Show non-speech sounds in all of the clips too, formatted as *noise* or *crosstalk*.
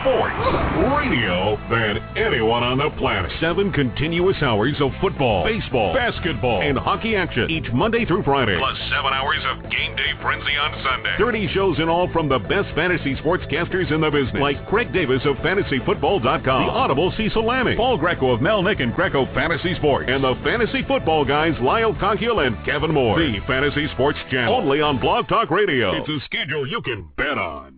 sports radio than anyone on the planet. Seven continuous hours of football, baseball, basketball, and hockey action each Monday through Friday. Plus seven hours of game day frenzy on Sunday. 30 shows in all from the best fantasy sportscasters in the business, like Craig Davis of FantasyFootball.com, the Audible Cecil Lammey, Paul Greco of Melnick and Greco Fantasy Sports, and the Fantasy Football guys Lyle Conkeel and Kevin Moore. The Fantasy Sports Channel, only on Blog Talk Radio. It's a schedule you can bet on.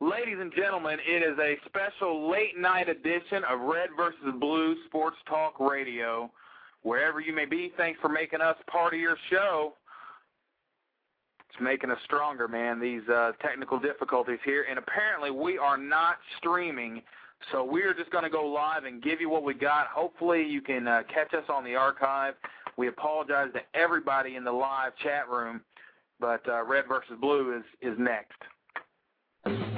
Ladies and gentlemen, it is a special late night edition of Red versus Blue Sports Talk Radio. Wherever you may be, thanks for making us part of your show. It's making us stronger, man. These uh, technical difficulties here, and apparently we are not streaming, so we're just going to go live and give you what we got. Hopefully, you can uh, catch us on the archive. We apologize to everybody in the live chat room, but uh, Red versus Blue is is next.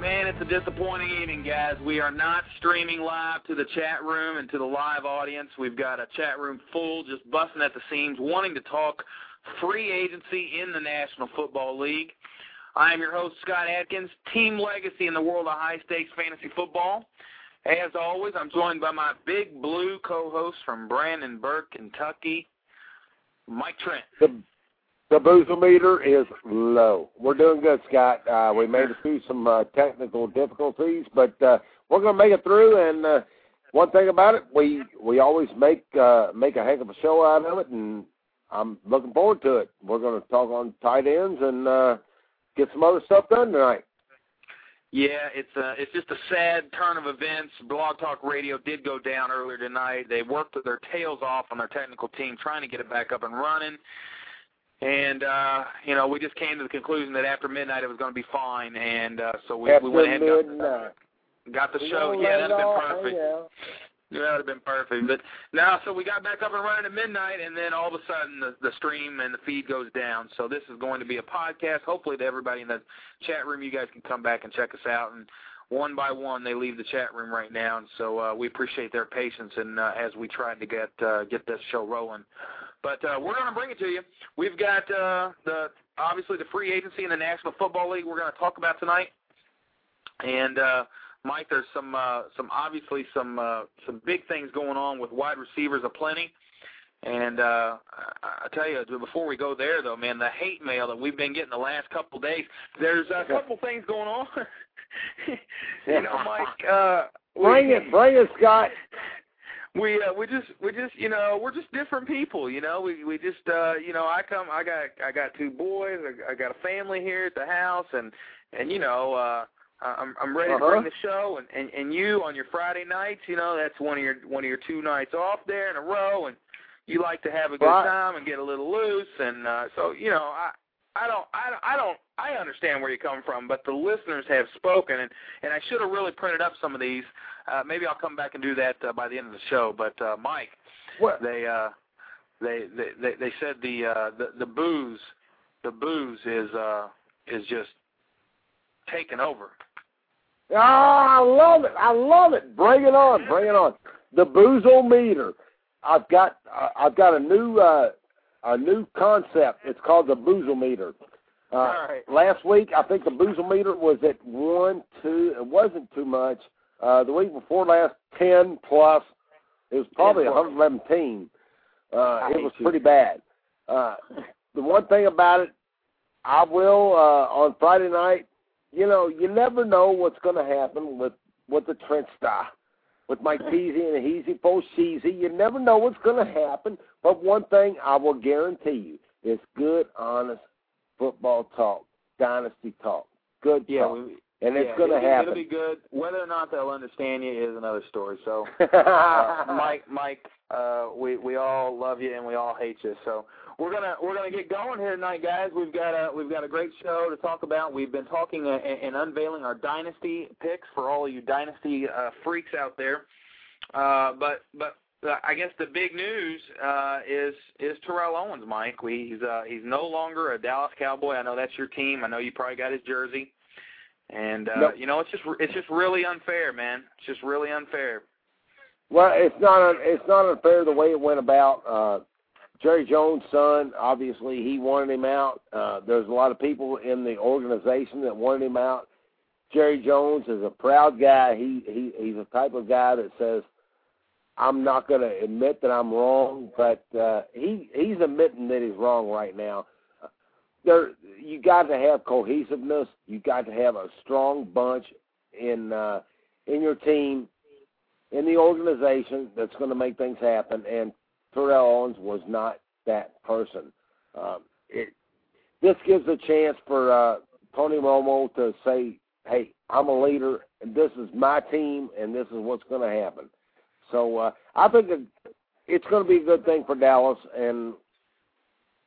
Man, it's a disappointing evening, guys. We are not streaming live to the chat room and to the live audience. We've got a chat room full, just busting at the seams, wanting to talk free agency in the National Football League. I am your host, Scott Atkins, team legacy in the world of high stakes fantasy football. As always, I'm joined by my big blue co host from Brandenburg, Kentucky, Mike Trent. The the boozer meter is low. We're doing good, Scott. Uh, we made it through some uh, technical difficulties, but uh, we're going to make it through. And uh, one thing about it, we we always make uh, make a heck of a show out of it, and I'm looking forward to it. We're going to talk on tight ends and uh, get some other stuff done tonight. Yeah, it's a, it's just a sad turn of events. Blog Talk Radio did go down earlier tonight. They worked their tails off on their technical team trying to get it back up and running. And uh, you know, we just came to the conclusion that after midnight it was going to be fine, and uh, so we, we went ahead and got, got the show. Yeah, that'd have been perfect. Yeah. Yeah, that'd have been perfect. But now, so we got back up and running at midnight, and then all of a sudden the, the stream and the feed goes down. So this is going to be a podcast. Hopefully, to everybody in the chat room, you guys can come back and check us out. And one by one, they leave the chat room right now, and so uh, we appreciate their patience and uh, as we try to get uh, get this show rolling. But uh, we're going to bring it to you. We've got uh, the obviously the free agency in the National Football League. We're going to talk about tonight, and uh, Mike, there's some uh, some obviously some uh, some big things going on with wide receivers aplenty. And uh, I I tell you, before we go there, though, man, the hate mail that we've been getting the last couple of days. There's a couple things going on. *laughs* you know, Mike. Uh, Bring it, bring it, Scott. We uh, we just we just you know we're just different people you know we we just uh you know I come I got I got two boys I, I got a family here at the house and and you know, uh, I'm I'm ready Uh-huh. to bring the show, and, and and you on your Friday nights, you know, that's one of your one of your two nights off there in a row, and you like to have a good Right. time and get a little loose, and uh, so you know, I I don't I don't I don't I understand where you come from, but the listeners have spoken, and and I should have really printed up some of these. Uh, maybe I'll come back and do that uh, by the end of the show. But uh, Mike, What? they uh, they they they, they said the uh, the the booze the booze is uh, is just taking over. Oh, I love it. I love it. Bring it on. Bring it on. The boozometer. I've got uh, I've got a new uh, a new concept. It's called the boozometer. Uh, All right. Last week, I think the boozle meter was at one, two. It wasn't too much. Uh, the week before last, ten plus. It was probably 10 117. Uh, it was pretty bad. Uh, *laughs* the one thing about it, I will uh, on Friday night. You know, you never know what's going to happen with with the Trent Star, with Mike *laughs* Peasy and Heasy Fo Sheezy. You never know what's going to happen. But one thing I will guarantee you is good, honest football talk, dynasty talk, good Yeah, talk, we, and it's yeah, going to happen. It'll be good. Whether or not they'll understand you is another story. So, *laughs* uh, Mike, Mike, uh, we we all love you and we all hate you. So we're gonna we're gonna get going here tonight, guys. We've got a we've got a great show to talk about. We've been talking uh, and unveiling our dynasty picks for all of you dynasty uh, freaks out there. Uh, but but uh, I guess the big news uh, is is Terrell Owens, Mike. We, he's uh, he's no longer a Dallas Cowboy. I know that's your team. I know you probably got his jersey. And uh, Nope. you know, it's just it's just really unfair, man. It's just really unfair. Well, it's not it's not unfair the way it went about. Uh, Jerry Jones' son, obviously, he wanted him out. Uh, there's a lot of people in the organization that wanted him out. Jerry Jones is a proud guy. He he he's the type of guy that says, "I'm not going to admit that I'm wrong," but uh, he he's admitting that he's wrong right now. There, you got to have cohesiveness. You got to have a strong bunch in uh, in your team in the organization that's going to make things happen, and Terrell Owens was not that person. Um, it, this gives a chance for uh, Tony Romo to say, "Hey, I'm a leader, and this is my team, and this is what's going to happen." So uh, I think it's going to be a good thing for Dallas, and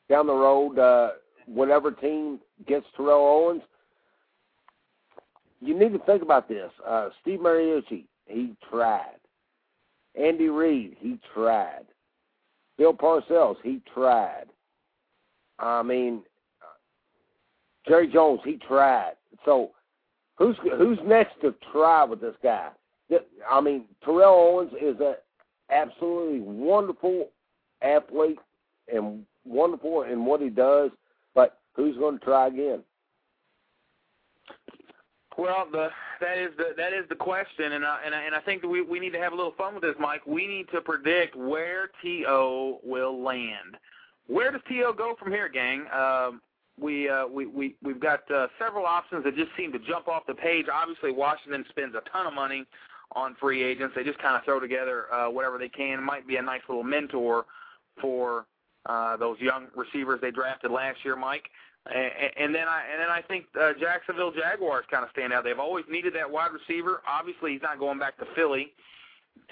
down the road, uh, whatever team gets Terrell Owens, you need to think about this. Uh, Steve Mariucci, he tried. Andy Reid, he tried. Bill Parcells, he tried. I mean, Jerry Jones, he tried. So, who's who's next to try with this guy? I mean, Terrell Owens is a absolutely wonderful athlete and wonderful in what he does. Who's going to try again? Well, the that is the that is the question, and I, and I, and I think that we we need to have a little fun with this, Mike. We need to predict where To will land. Where does To go from here, gang? Um, we uh, we we we've got uh, several options that just seem to jump off the page. Obviously, Washington spends a ton of money on free agents. They just kind of throw together uh, whatever they can. It might be a nice little mentor for uh, those young receivers they drafted last year, Mike. And, and then I and then I think uh, Jacksonville Jaguars kind of stand out. They've always needed that wide receiver. Obviously, he's not going back to Philly.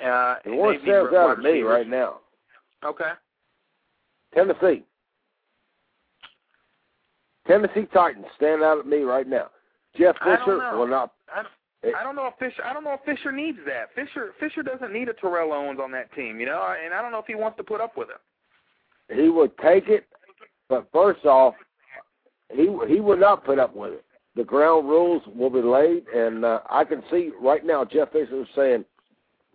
Uh, The one stands out to me right now. Okay. Tennessee. Tennessee Titans stand out at me right now. Jeff don't Fisher will not. I, I don't know if Fisher. I don't know if Fisher needs that. Fisher Fisher doesn't need a Terrell Owens on that team, you know. And I don't know if he wants to put up with it. He would take it, but first off, he he would not put up with it. The ground rules will be laid, and uh, I can see right now Jeff Fisher is saying,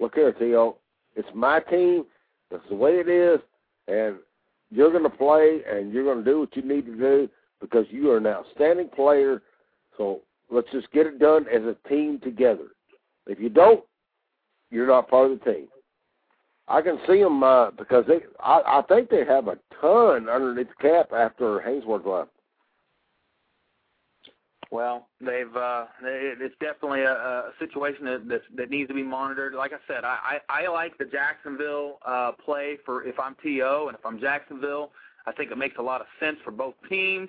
"Look here, T.O., it's my team. That's the way it is, and you're going to play, and you're going to do what you need to do because you are an outstanding player. So let's just get it done as a team together. If you don't, you're not part of the team." I can see them uh, because they. I, I think they have a ton underneath the cap after Haynesworth left. Well, they've uh, it, it's definitely a, a situation that, that that needs to be monitored. Like I said, I I, I like the Jacksonville uh, play for if I'm To and if I'm Jacksonville, I think it makes a lot of sense for both teams.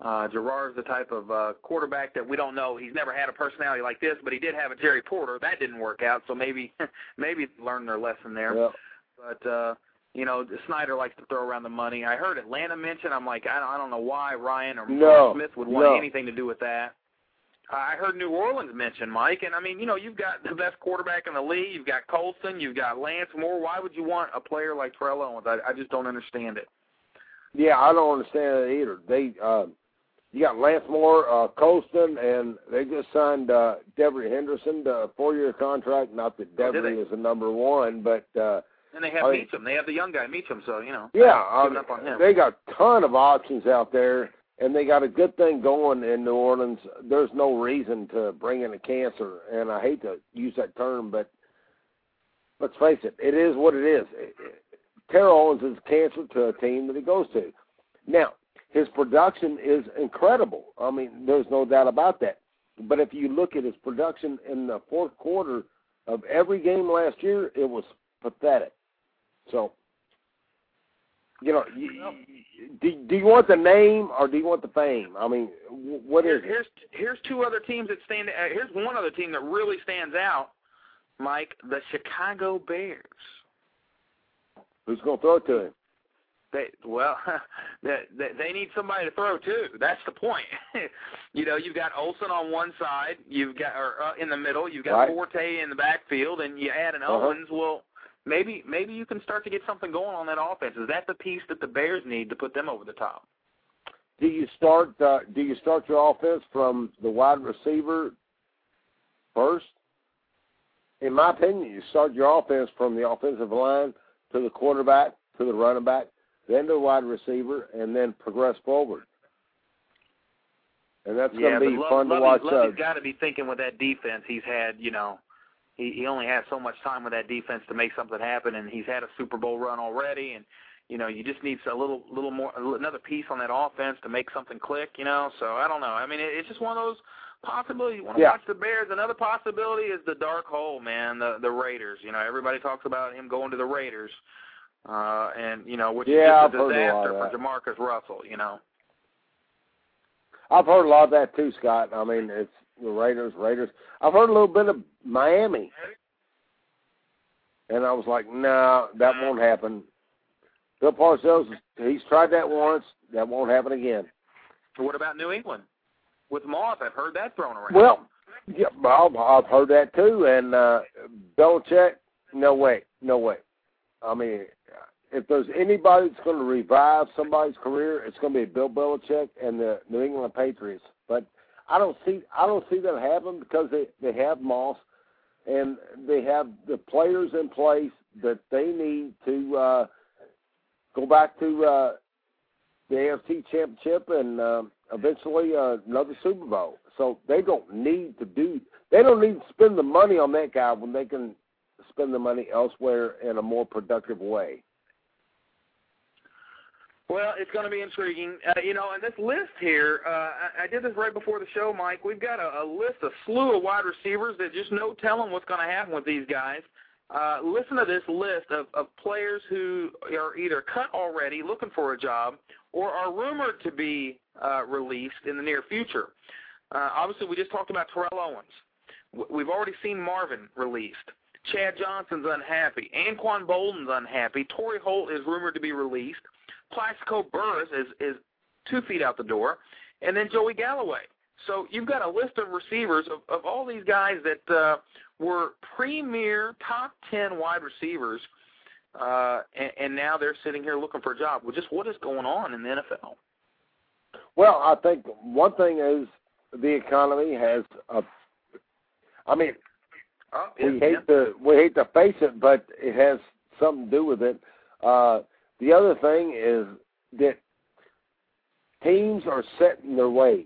Uh, Garrard's the type of uh, quarterback that we don't know. He's never had a personality like this, but he did have a Jerry Porter. That didn't work out, so maybe *laughs* maybe learned their lesson there. Yep. But uh, you know, Snyder likes to throw around the money. I heard Atlanta mentioned. I'm like, I don't, I don't know why Ryan or No, Smith would want no. anything to do with that. I heard New Orleans mentioned Mike, and I mean, you know, you've got the best quarterback in the league. You've got Colston. You've got Lance Moore. Why would you want a player like Terrell Owens? I, I just don't understand it. Yeah, I don't understand it either. They uh you got Lance Moore, uh Colston and they just signed uh Devery Henderson to a four year contract. Not that Oh, Devery they? is the number one, but uh And they have Oh, Meachem. They have the young guy Meachem. So you know, yeah, um, up on him. they got a ton of options out there and they got a good thing going in New Orleans. There's no reason to bring in a cancer and I hate to use that term, but let's face it, it is what it is. Terrell Owens is cancer to a team that he goes to. Now, his production is incredible. I mean, there's no doubt about that. But if you look at his production in the fourth quarter of every game last year, it was pathetic. So, you know, you, do, do you want the name or do you want the fame? I mean, wh- what Here- is it? here's here's two other teams that stand. Uh, here's one other team that really stands out, Mike. The Chicago Bears. Who's going to throw it to him? They well, *laughs* they, they need somebody to throw to. That's the point. *laughs* you know, you've got Olsen on one side, you've got or uh, in the middle, you've got Right. Forte in the backfield, and you add an Uh-huh. Owens. Well, maybe maybe you can start to get something going on that offense. Is that the piece that the Bears need to put them over the top? Do you start? Uh, do you start your offense from the wide receiver first? In my opinion, you start your offense from the offensive line to the quarterback to the running back, then to the wide receiver, and then progress forward. And that's yeah, going to be Love, fun to watch. Lovie's uh, got to be thinking with that defense he's had. You know, he he only has so much time with that defense to make something happen, and he's had a Super Bowl run already, and you know you just need a little little more another piece on that offense to make something click. You know, so I don't know. I mean, it, it's just one of those possibilities. You want to Yeah. watch the Bears. Another possibility is the dark hole, man. The the Raiders. You know, everybody talks about him going to the Raiders. Uh, and you know, which Yeah, is just I've a a disaster for Jamarcus Russell. You know, I've heard a lot of that too, Scott. I mean, it's the Raiders, Raiders. I've heard a little bit of Miami, and I was like, no, that won't happen. Bill Parcells, he's tried that once. That won't happen again. what about New England with Moss? I've heard that thrown around. Well, yeah, Bob, I've heard that too. And uh, Belichick, no way, no way. I mean, if there's anybody that's going to revive somebody's career, it's going to be Bill Belichick and the New England Patriots. But I don't see, I don't see that happen because they they have Moss and they have the players in place that they need to uh, go back to uh, the AFC Championship and uh, eventually uh, another Super Bowl. So they don't need to do. They don't need to spend the money on that guy when they can spend the money elsewhere in a more productive way. Well, it's going to be intriguing. Uh, you know, and this list here, uh, I, I did this right before the show, Mike. We've got a, a list, a slew of wide receivers that just no telling what's going to happen with these guys. Uh, listen to this list of, of players who are either cut already, looking for a job, or are rumored to be uh, released in the near future. Uh, obviously, we just talked about Terrell Owens. We've already seen Marvin released. Chad Johnson's unhappy. Anquan Boldin's unhappy. Torry Holt is rumored to be released. Plaxico Burress is is two feet out the door, and then Joey Galloway. So you've got a list of receivers of, of all these guys that uh, were premier top ten wide receivers, uh, and, and now they're sitting here looking for a job. Well, just what is going on in the NFL? Well, I think one thing is the economy has a. I mean, Oh, we yeah, hate to we hate to face it, but it has something to do with it. Uh, the other thing is that teams are set in their ways.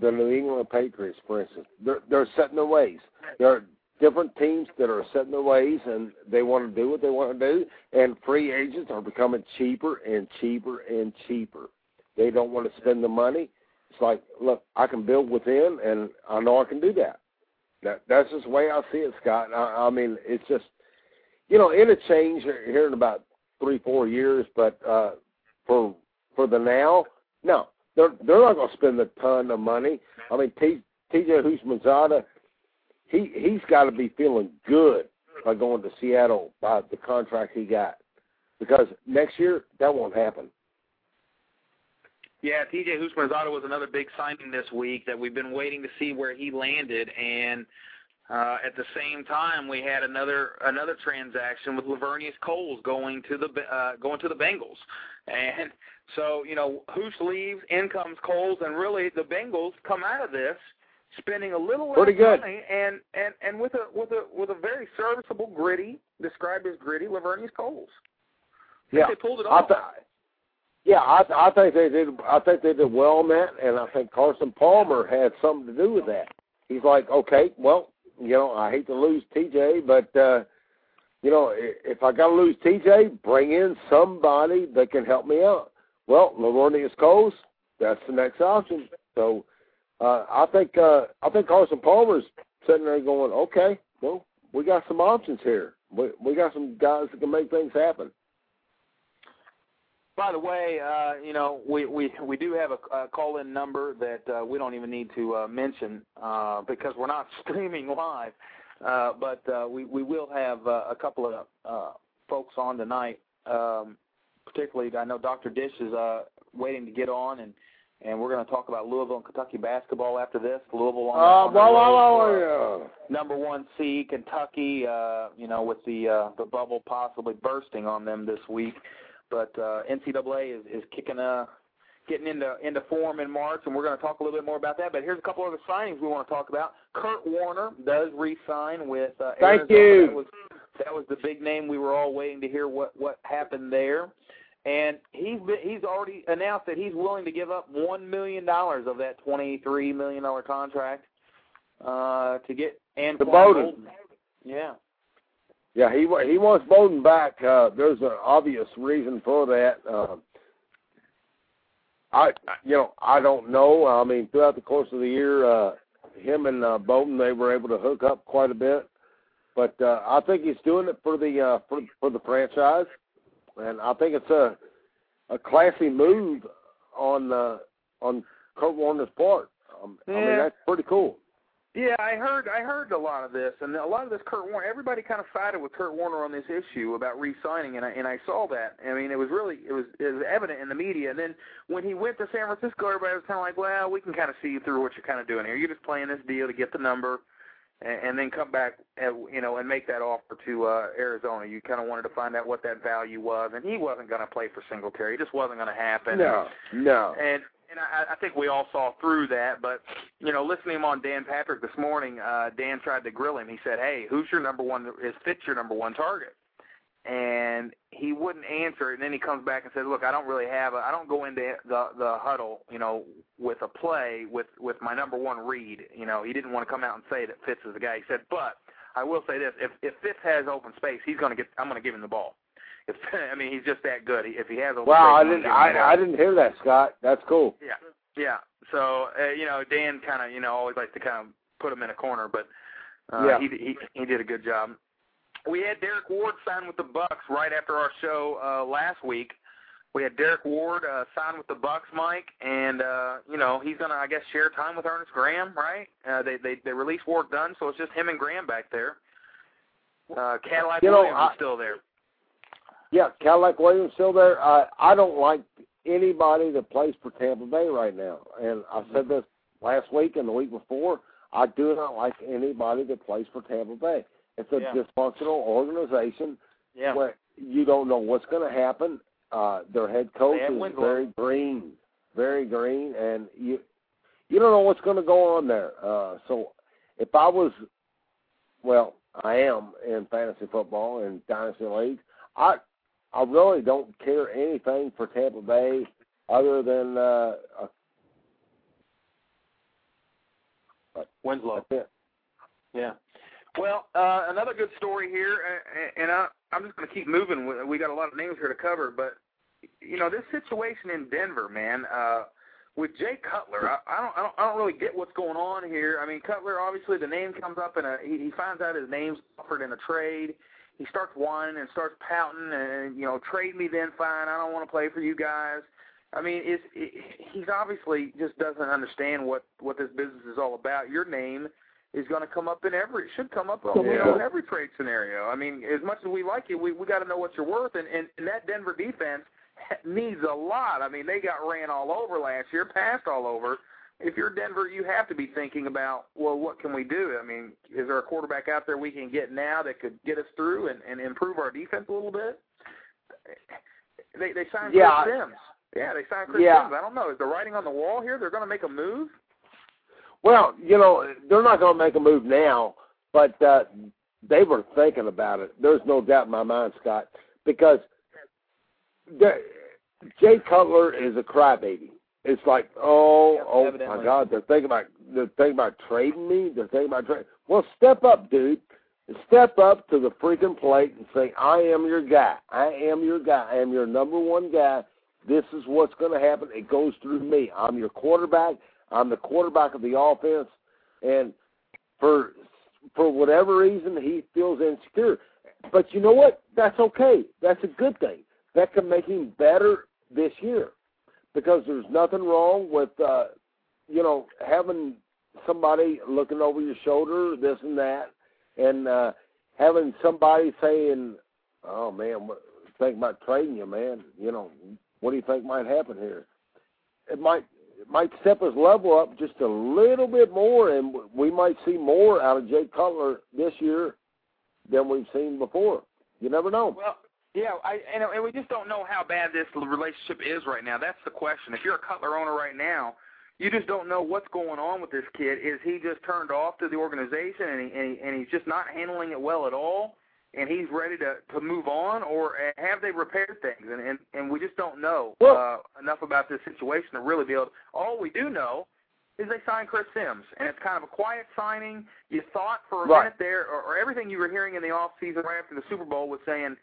The New England Patriots, for instance, they're they're set in their ways. There are different teams that are set in their ways, and they want to do what they want to do. And free agents are becoming cheaper and cheaper and cheaper. They don't want to spend the money. It's like, look, I can build within, and I know I can do that. That that's just the way I see it, Scott. I, I mean, it's just, you know, it'll change here in about three, four years. But uh, for for the now, no, they're they're not going to spend a ton of money. I mean, T, T.J. Houshmandzadeh, he he's got to be feeling good by going to Seattle by the contract he got, because next year that won't happen. Yeah, TJ Houshmandzadeh was another big signing this week that we've been waiting to see where he landed, and uh, at the same time we had another another transaction with Laveranues Coles going to the uh, going to the Bengals, and so you know Housh leaves, in comes Coles, and really the Bengals come out of this spending a little Pretty good. money and and and with a with a with a very serviceable, gritty, described as gritty Laveranues Coles. Yeah, they pulled it I off. th- yeah, I I think they did. I think they did well on that, and I think Carson Palmer had something to do with that. He's like, okay, well, you know, I hate to lose TJ, but uh, you know, if I got to lose TJ, bring in somebody that can help me out. Well, Laveranues Coles, that's the next option. So uh, I think uh, I think Carson Palmer's sitting there going, okay, well, we got some options here. We we got some guys that can make things happen. By the way, uh, you know, we, we, we do have a, a call-in number that uh, we don't even need to uh, mention uh, because we're not *laughs* streaming live. Uh, but uh, we, we will have uh, a couple of uh, folks on tonight. Um, particularly, I know Dr. Dish is uh, waiting to get on, and, and we're going to talk about Louisville and Kentucky basketball after this. Louisville on, Uh, on well, the well, yeah. number one seed Kentucky, uh, you know, with the uh, the bubble possibly bursting on them this week. But uh, NCAA is, is kicking uh getting into into form in March, and we're going to talk a little bit more about that. But here's a couple other signings we want to talk about. Kurt Warner does re-sign with uh, Thank Arizona. you. That was that was the big name we were all waiting to hear what what happened there. And he's been, he's already announced that he's willing to give up one million dollars of that twenty three million dollar contract uh, to get Anquan To Bowden. Boldin. Yeah. Yeah, he he wants Bowden back. Uh, there's an obvious reason for that. Uh, I you know I don't know. I mean, throughout the course of the year, uh, him and uh, Bowden they were able to hook up quite a bit. But uh, I think he's doing it for the uh, for for the franchise, and I think it's a a classy move on uh, on Kurt Warner's part. Um, I mean, that's pretty cool. Yeah, I heard I heard a lot of this, and a lot of this Kurt Warner. Everybody kind of sided with Kurt Warner on this issue about re-signing, and I and I saw that. I mean, it was really it was it was evident in the media. And then when he went to San Francisco, everybody was kind of like, "Well, we can kind of see you through what you're kind of doing here. You're just playing this deal to get the number, and, and then come back, and, you know, and make that offer to uh, Arizona. You kind of wanted to find out what that value was, and he wasn't going to play for Singletary. It just wasn't going to happen. No, no. And and I, I think we all saw through that. But you know, listening him on Dan Patrick this morning, uh, Dan tried to grill him. He said, "Hey, who's your number one? Is Fitz your number one target?" And he wouldn't answer it. And then he comes back and says, "Look, I don't really have a. I don't go into the the huddle, you know, with a play with with my number one read. You know, he didn't want to come out and say that Fitz is the guy. He said, but I will say this: if if Fitz has open space, he's going to get. I'm going to give him the ball. If *laughs* I mean, he's just that good. If he has a Wow, I didn't give him the ball. I I didn't hear that, Scott. That's cool. Yeah, yeah. So uh, you know, Dan kind of you know always likes to kind of put him in a corner, but uh, Yeah. he he he did a good job. We had Derrick Ward sign with the Bucs right after our show uh, last week. We had Derrick Ward uh, sign with the Bucs, Mike, and uh, you know he's gonna I guess share time with Ernest Graham, right? Uh, they they they released Warrick Dunn, so it's just him and Graham back there. Uh, Cadillac You know, Williams I- is still there. Yeah, Cadillac Williams still there. Uh, I don't like anybody that plays for Tampa Bay right now, and I said this last week and the week before. I do not like anybody that plays for Tampa Bay. It's a Yeah. dysfunctional organization Yeah. where you don't know what's going to happen. Uh, their head coach is Winslow. very green, very green, and you you don't know what's going to go on there. Uh, so if I was, well, I am in fantasy football and dynasty leagues. I I really don't care anything for Tampa Bay other than uh, uh Winslow. Yeah. Well, uh, another good story here, and I, I'm just going to keep moving. We- got a lot of names here to cover, but you know this situation in Denver, man, uh, with Jay Cutler. I, I don't, I don't, I don't really get what's going on here. I mean, Cutler, obviously, the name comes up and he, he finds out his name's offered in a trade. He starts whining and starts pouting, and you know, trade me then, fine. I don't want to play for you guys. I mean, it's it, he's obviously just doesn't understand what what this business is all about. Your name is going to come up in every should come up you know, in every trade scenario. I mean, as much as we like you, we we got to know what you're worth, and, and and that Denver defense *laughs* needs a lot. I mean, they got ran all over last year, passed all over. If you're Denver, you have to be thinking about, well, what can we do? I mean, is there a quarterback out there we can get now that could get us through and, and improve our defense a little bit? They they signed Yeah. Chris Sims. Yeah, they signed Chris Yeah. Sims. I don't know. Is the writing on the wall here? They're going to make a move? Well, you know, they're not going to make a move now, but uh, they were thinking about it. There's no doubt in my mind, Scott, because Jay Cutler is a crybaby. It's like, oh, Yep, oh evidently. my God, they're thinking about they're thinking about trading me. They're thinking about trading. Well, step up, dude. Step up to the freaking plate and say, I am your guy. I am your guy. I am your number one guy. This is what's going to happen. It goes through me. I'm your quarterback. I'm the quarterback of the offense, and for for whatever reason he feels insecure. But you know what? That's okay. That's a good thing. That can make him better this year because there's nothing wrong with uh, you know having somebody looking over your shoulder, this and that, and uh, having somebody saying, "Oh man, what, think about trading you, man. You know, what do you think might happen here?" It might it might step his level up just a little bit more, and we might see more out of Jake Cutler this year than we've seen before. You never know. Well, yeah, I and, and we just don't know how bad this relationship is right now. That's the question. If you're a Cutler owner right now, you just don't know what's going on with this kid. Is he just turned off to the organization and he, and, he, and he's just not handling it well at all, and he's ready to to move on, or have they repaired things? And and, and we just don't know Well- uh, enough about this situation to really be able. To, all we do know is they signed Chris Sims, and it's kind of a quiet signing. You thought for a Right. minute there, or, or everything you were hearing in the off season right after the Super Bowl was saying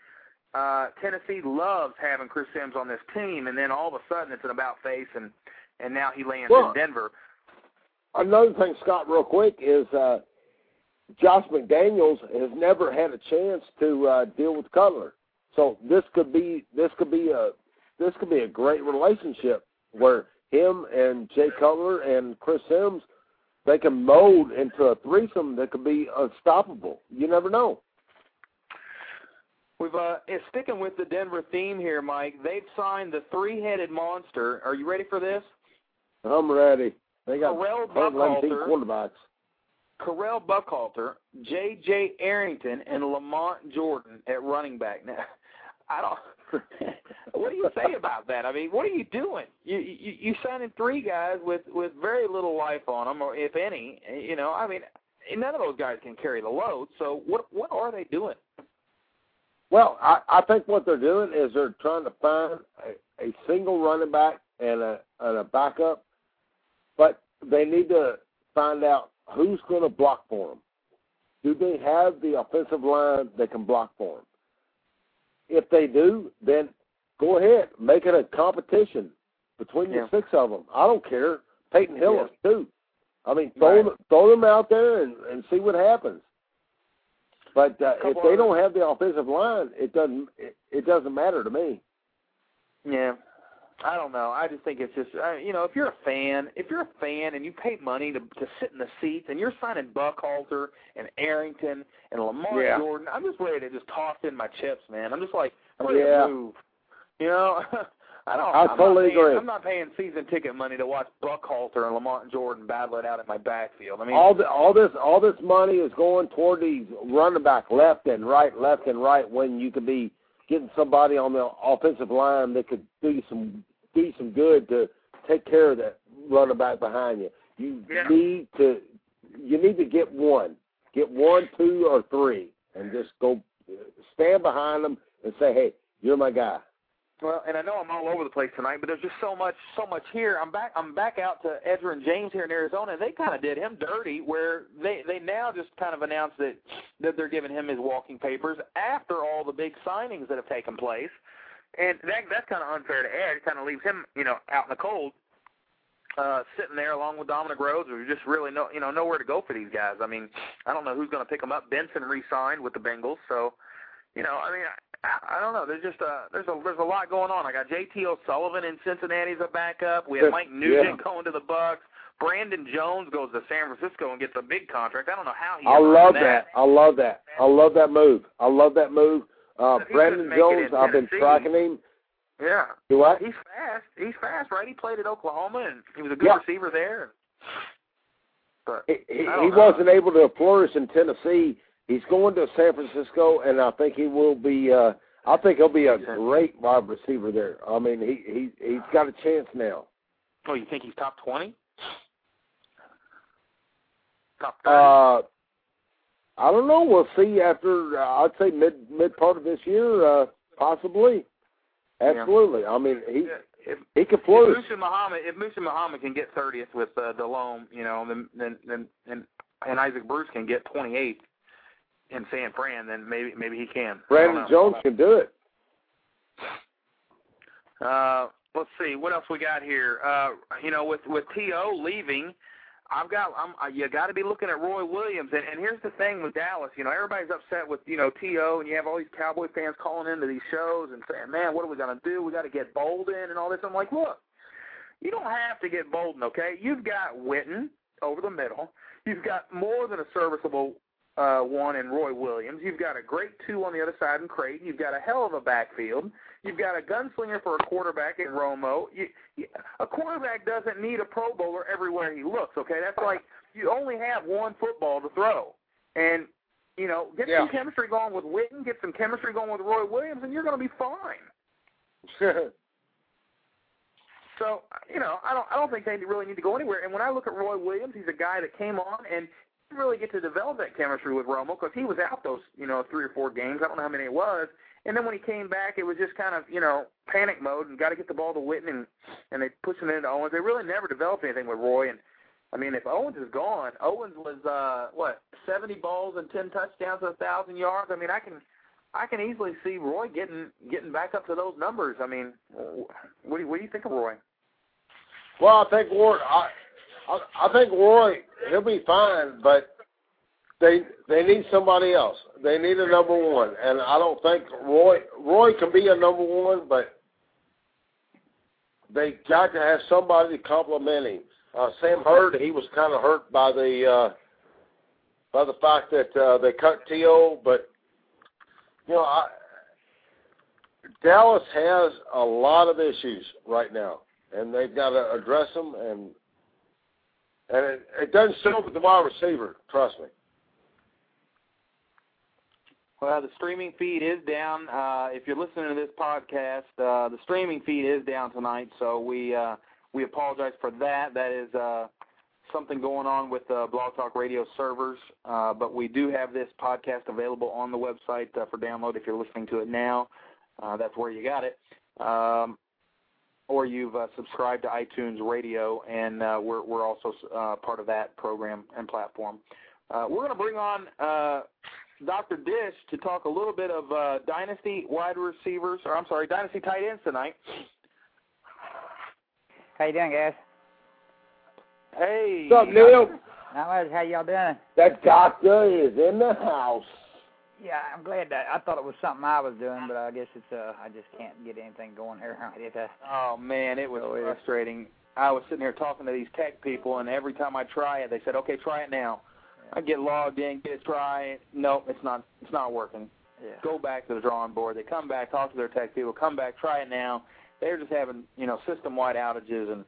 uh, Tennessee loves having Chris Sims on this team, and then all of a sudden it's an about face, and and now he lands Well- in Denver. Another thing, Scott, real quick, is uh, Josh McDaniels has never had a chance to uh, deal with Cutler. So this could be this could be a this could be a great relationship where him and Jay Cutler and Chris Sims they can mold into a threesome that could be unstoppable. You never know. We've uh, it's sticking with the Denver theme here, Mike. They've signed the three-headed monster. Are you ready for this? I'm ready. They got 119 Buckhalter. quarterbacks. Correll Buckhalter, J.J. Arrington, and Lamont Jordan at running back. Now, I don't. *laughs* what do you say about that? I mean, what are you doing? You you you signing three guys with with very little life on them, or if any. You know, I mean, none of those guys can carry the load. So what what are they doing? Well, I, I think what they're doing is they're trying to find a, a single running back and a and a backup, but they need to find out who's going to block for them. Do they have the offensive line that can block for them? If they do, then go ahead, make it a competition between Yeah. the six of them. I don't care. Peyton Hillis too. I mean, throw Right. them, throw them out there and, and see what happens. But uh, if they don't have the offensive line, it doesn't it, it doesn't matter to me. Yeah. I don't know. I just think it's just uh, you know, if you're a fan, if you're a fan and you pay money to to sit in the seats and you're signing Buckhalter and Arrington and Lamar Yeah. Jordan, I'm just ready to just toss in my chips, man. I'm just like I'm ready Yeah. to move. You know, *laughs* I don't. I I'm totally paying, agree. I'm not paying season ticket money to watch Buckhalter and Lamont Jordan battle it out in my backfield. I mean, all the, all this all this money is going toward these running back left and right, left and right. When you could be getting somebody on the offensive line that could do some do some good to take care of that running back behind you. You Yeah. need to you need to get one, get one, two, or three, and just go stand behind them and say, "Hey, you're my guy." Well, and I know I'm all over the place tonight, but there's just so much, so much here. I'm back. I'm back out to Edgerrin James here in Arizona, and they kind of did him dirty, where they they now just kind of announced that that they're giving him his walking papers after all the big signings that have taken place, and that that's kind of unfair to Ed. It kind of leaves him, you know, out in the cold, uh, sitting there along with Dominic Rhodes. There's just really no, you know, nowhere to go for these guys. I mean, I don't know who's going to pick them up. Benson re-signed with the Bengals, so you know, I mean, I don't know. There's just a there's a there's a lot going on. I got J.T. O'Sullivan in Cincinnati as a backup. We have Mike Nugent Yeah. going to the Bucs. Brandon Jones goes to San Francisco and gets a big contract. I don't know how he. I love did that. I love that. I love that move. I love that move. Uh, Brandon couldn't make it Jones, I've been tracking him. Yeah. Do what? He's fast. He's fast, right? He played at Oklahoma and he was a good Yeah. receiver there. But He, he, he wasn't able to flourish in Tennessee. He's going to San Francisco, and I think he will be. Uh, I think he'll be a great wide receiver there. I mean, he he he's got a chance now. oh, you think he's top twenty? Top thirty? Uh, I don't know. We'll see after. Uh, I'd say mid mid part of this year, uh, possibly. Absolutely. I mean, he if he could if flourish. Muhsin Muhammad, if Muhsin Muhammad can get thirtieth with uh, Delhomme, you know, then then then and and Isaac Bruce can get twenty eighth in San Fran, then maybe maybe he can. Brandon. Jones can do it. Uh, let's see what else we got here. Uh, you know, with with To leaving, I've got I'm you got to be looking at Roy Williams. And, and here's the thing with Dallas. You know, everybody's upset with you know To, and you have all these Cowboy fans calling into these shows and saying, "Man, what are we gonna do? We got to get Boldin and all this." I'm like, look, you don't have to get Boldin, okay? You've got Witten over the middle. You've got more than a serviceable uh, one in Roy Williams. You've got a great two on the other side in Crayton. You've got a hell of a backfield. You've got a gunslinger for a quarterback in Romo. You, you, a quarterback doesn't need a Pro Bowler everywhere he looks. Okay, that's like you only have one football to throw, and you know get Yeah. some chemistry going with Witten, get some chemistry going with Roy Williams, and you're going to be fine. *laughs* So you know, I don't I don't think they really need to go anywhere. And when I look at Roy Williams, he's a guy that came on and really get to develop that chemistry with Romo because he was out those you know three or four games. I don't know how many it was. And then when he came back, it was just kind of you know panic mode and got to get the ball to Witten and and they pushing it into Owens. They really never developed anything with Roy. And I mean, if Owens is gone, Owens was uh what seventy balls and ten touchdowns, a thousand yards. I mean, I can. I can easily see Roy getting getting back up to those numbers. I mean, what do you, what do you think of Roy? Well, I think Roy. I, I think Roy. He'll be fine, but they they need somebody else. They need a number one, and I don't think Roy Roy can be a number one, but they got to have somebody to complement him. Uh, Sam Hurd, he was kind of hurt by the uh, by the fact that uh, they cut To, but you know, I, Dallas has a lot of issues right now, and they've got to address them. And and it, it doesn't start with the wide receiver. Trust me. Well, the streaming feed is down. Uh, if you're listening to this podcast, uh, the streaming feed is down tonight, so we uh, we apologize for that. That is uh, something going on with uh, Blog Talk Radio servers, uh, but we do have this podcast available on the website uh, for download. If you're listening to it now, uh, that's where you got it. Um, or you've uh, subscribed to iTunes Radio, and uh, we're we're also uh, part of that program and platform. Uh, we're going to bring on uh, Dr. Dish to talk a little bit of uh, dynasty wide receivers, or I'm sorry, dynasty tight ends tonight. How you doing, guys? Hey, What's up, Neil? Not much. How y'all doing? That doctor is in the house. Yeah, I'm glad that. I thought it was something I was doing, but I guess it's uh, I just can't get anything going here. *laughs* Uh, Oh man, it was So frustrating. I was sitting here talking to these tech people, and every time I try it, they said, "Okay, try it now." I get logged in, get it, try it. Nope, it's not. It's not working. yeah. Go back to the drawing board. They come back, talk to their tech people, come back, try it now. They're just having you know system-wide outages, and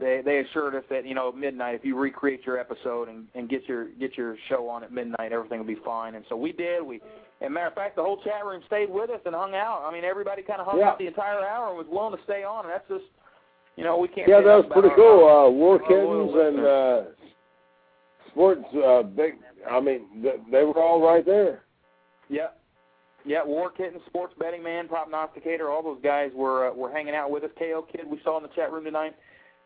they they assured us that you know at midnight if you recreate your episode and and get your get your show on at midnight, everything will be fine. And so we did. We, and matter of fact, the whole chat room stayed with us and hung out. I mean, everybody kind of hung Yeah. out the entire hour and was willing to stay on. And that's just you know we can't. Yeah, that was pretty our- cool. Uh, War Kittens and uh, Sports uh, Big. I mean, th- they were all right there. Yeah. Yeah, War Kitten, Sports Betting Man, Prognosticator, all those guys were uh, were hanging out with us. KO Kid, we saw in the chat room tonight.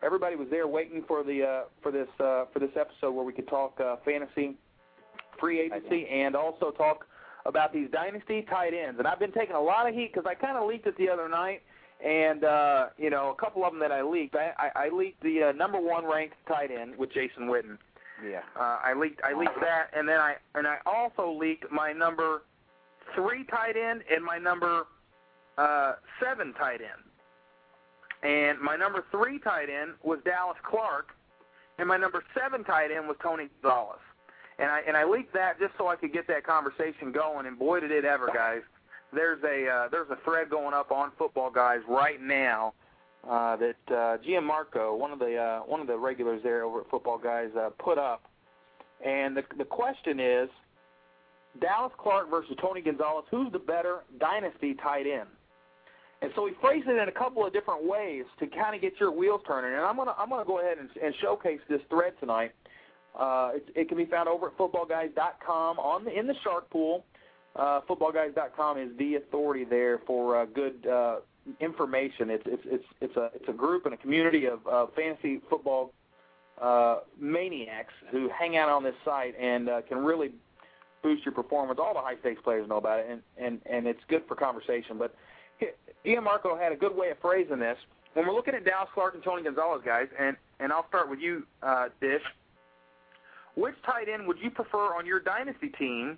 Everybody was there waiting for the uh, for this uh, for this episode where we could talk uh, fantasy, free agency, and also talk about these dynasty tight ends. And I've been taking a lot of heat because I kind of leaked it the other night, and uh, you know a couple of them that I leaked. I, I, I leaked the uh, number one ranked tight end with Jason Witten. Yeah. Uh, I leaked I leaked that, and then I and I also leaked my number three tight end and my number uh, seven tight end. And my number three tight end was Dallas Clark, and my number seven tight end was Tony Gonzalez. And I and I leaked that just so I could get that conversation going. And boy, did it ever, guys! There's a uh, there's a thread going up on Football Guys right now uh, that uh, Gianmarco, one of the uh, one of the regulars there over at Football Guys, uh, put up. And the the question is, Dallas Clark versus Tony Gonzalez, who's the better dynasty tight end? And so he phrased it in a couple of different ways to kind of get your wheels turning. And I'm gonna I'm gonna go ahead and, and showcase this thread tonight. Uh, it, it can be found over at footballguys.com on the in the Shark Pool. Uh, footballguys.com is the authority there for uh, good uh, information. It's it's it's it's a it's a group and a community of uh, fantasy football uh, maniacs who hang out on this site and uh, can really boost your performance. All the high stakes players know about it, and and and it's good for conversation. But *laughs* Gianmarco had a good way of phrasing this. When we're looking at Dallas Clark and Tony Gonzalez, guys, and and I'll start with you, uh, Dish. Which tight end would you prefer on your dynasty team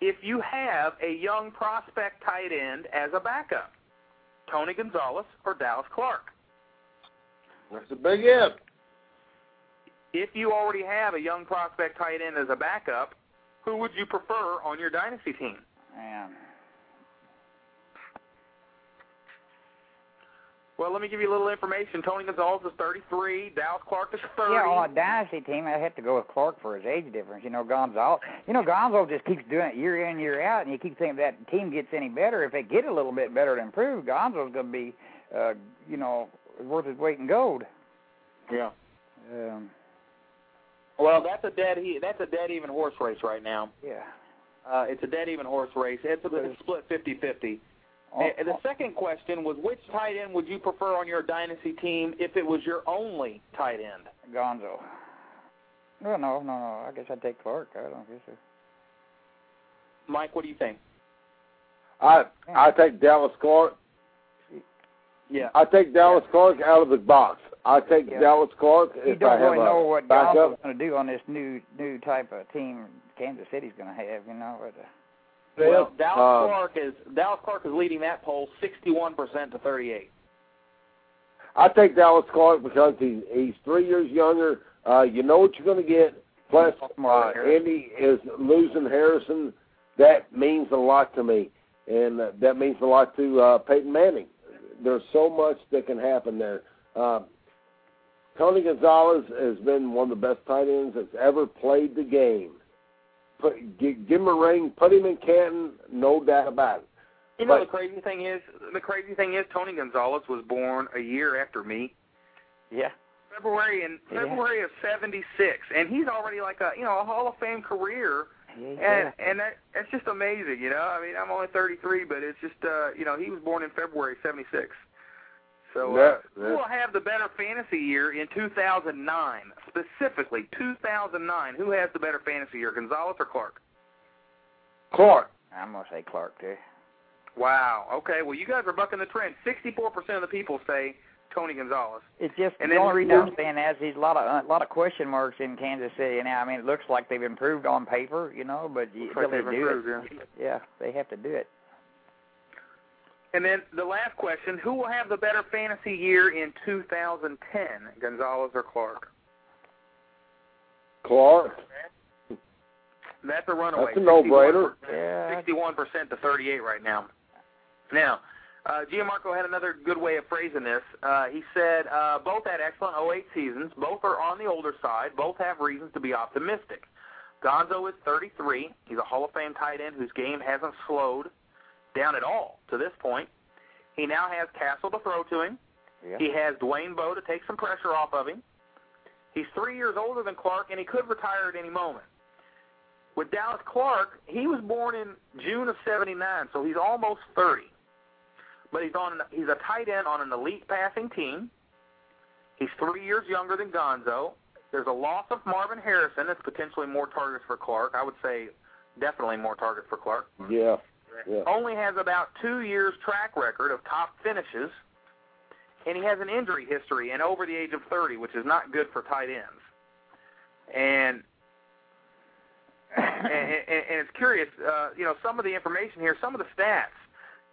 if you have a young prospect tight end as a backup? Tony Gonzalez or Dallas Clark? That's a big if. If you already have a young prospect tight end as a backup, who would you prefer on your dynasty team? Man. Well, let me give you a little information. Tony Gonzalez is 33. Dallas Clark is 30. Yeah, on a dynasty team, I have to go with Clark for his age difference. You know, Gonzalez. You know, Gonzalez just keeps doing it year in, year out, and you keep thinking that team gets any better. If they get a little bit better to improve, Gonzalez's going to be, uh, you know, worth his weight in gold. Yeah. Um, Well, that's a dead he. That's a dead even horse race right now. yeah. Uh, it's a dead even horse race. It's, a, it's split 50-50. Oh, And the second question was, which tight end would you prefer on your dynasty team if it was your only tight end? Gonzo. No, no, no, no. I guess I'd take Clark. I don't guess so. Mike, what do you think? I I take Dallas Clark. Yeah. I take Dallas Clark out of the box. I take Yeah. Dallas Clark You don't I have really know what Dallas Gonzo's going to do on this new new type of team Kansas City's going to have. You know, but, uh, Well, Dallas Uh, Clark is Dallas Clark is leading that poll 61% to 38. I take Dallas Clark because he he's three years younger. Uh, you know what you're going to get. Plus, uh, Indy is losing Harrison. That means a lot to me, and uh, that means a lot to uh, Peyton Manning. There's so much that can happen there. Uh, Tony Gonzalez has been one of the best tight ends that's ever played the game. Put, give, give him a ring, put him in Canton, no doubt about it. You know But- the crazy thing is, the crazy thing is, Tony Gonzalez was born a year after me, yeah. February in Yeah. February of '76, and he's already like a you know a Hall of Fame career, Yeah, and and that that's just amazing. You know, I mean, I'm only 33, but it's just uh, you know he was born in February '76. So uh, Yeah, who will have the better fantasy year in 2009? Specifically, 2009. Who has the better fantasy year, Gonzalez or Clark? Clark. I'm going to say Clark, too. Wow. Okay. Well, you guys are bucking the trend. 64% of the people say Tony Gonzalez. It's just And the only reason I'm saying that is there's a lot of a lot of question marks in Kansas City now. I mean, it looks like they've improved on paper, you know, but you, Looks they do improved, it, yeah, they have to do it. And then the last question: Who will have the better fantasy year in 2010, Gonzalez or Clark? Clark. That's a runaway. That's a no-brainer. 61%, Yeah. 61% to 38 right now. Now, uh, Gianmarco had another good way of phrasing this. Uh, he said uh, both had excellent 08 seasons. Both are on the older side. Both have reasons to be optimistic. Gonzo is 33. He's a Hall of Fame tight end whose game hasn't slowed down at all to this point. He now has Cassel to throw to him. Yeah. He has Dwayne Bowe to take some pressure off of him. He's three years older than Clark, and he could retire at any moment. With Dallas Clark, he was born in June of '79, so he's almost 30. But he's on he's a tight end on an elite passing team. He's three years younger than Gonzo. There's a loss of Marvin Harrison. That's potentially more targets for Clark. I would say definitely more targets for Clark. Yeah. Yeah. Only has about two years track record of top finishes, and he has an injury history and over the age of 30, which is not good for tight ends. And *coughs* and, and, and it's curious. Uh, you know, some of the information here, some of the stats.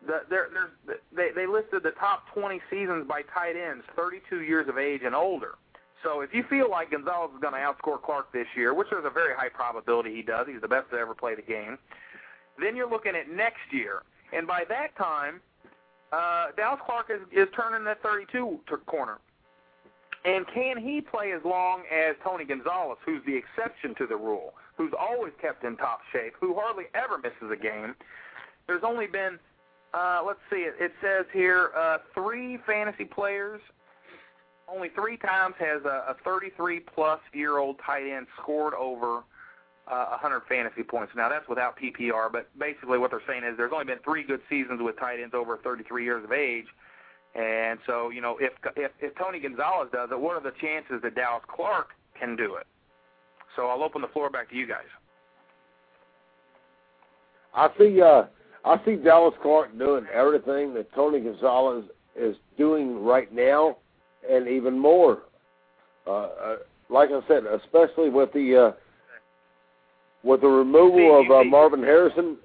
The, they're, they're, they they listed the top 20 seasons by tight ends, 32 years of age and older. So if you feel like Gonzalez is going to outscore Clark this year, which there's a very high probability he does, he's the best to ever play the game. Then you're looking at next year, and by that time, uh, Dallas Clark is, is turning that 32 to corner. And can he play as long as Tony Gonzalez, who's the exception to the rule, who's always kept in top shape, who hardly ever misses a game? There's only been, uh, let's see, it, it says here, uh, three fantasy players. Only three times has a 33 plus year old tight end scored over uh, 100 fantasy points. Now that's without PPR, but basically what they're saying is there's only been three good seasons with tight ends over 33 years of age. And so, you know, if if, if Tony Gonzalez does it, what are the chances that Dallas Clark can do it? So I'll open the floor back to you guys. I see. uh I see Dallas Clark doing everything that Tony Gonzalez is doing right now, and even more. Uh, uh like I said, especially with the uh with the removal You see- of uh, see- Marvin Harrison.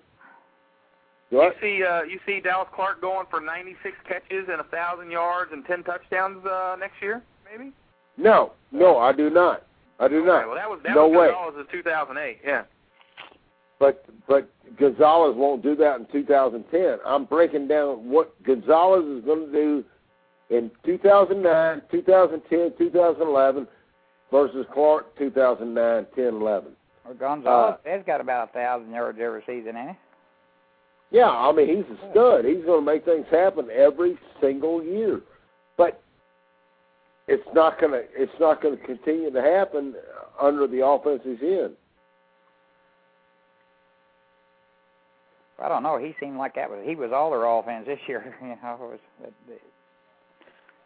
What? You see, uh, you see Dallas Clark going for 96 catches and a thousand yards and 10 touchdowns uh, next year, maybe. No, no, I do not. I do not. Well, that was that no was way. Gonzalez's 2008. Yeah. But but Gonzalez won't do that in 2010. I'm breaking down what Gonzalez is going to do in 2009, 2010, 2011 versus Clark 2009, 10, 11. Well, Gonzalez Uh, has got about a thousand yards every season, ain't he? Yeah, I mean he's a stud. He's going to make things happen every single year. But it's not going to it's not going to continue to happen under the offense he's in. I don't know. He seemed like that was he was all their offense this year. *laughs* You know, it was, it, it,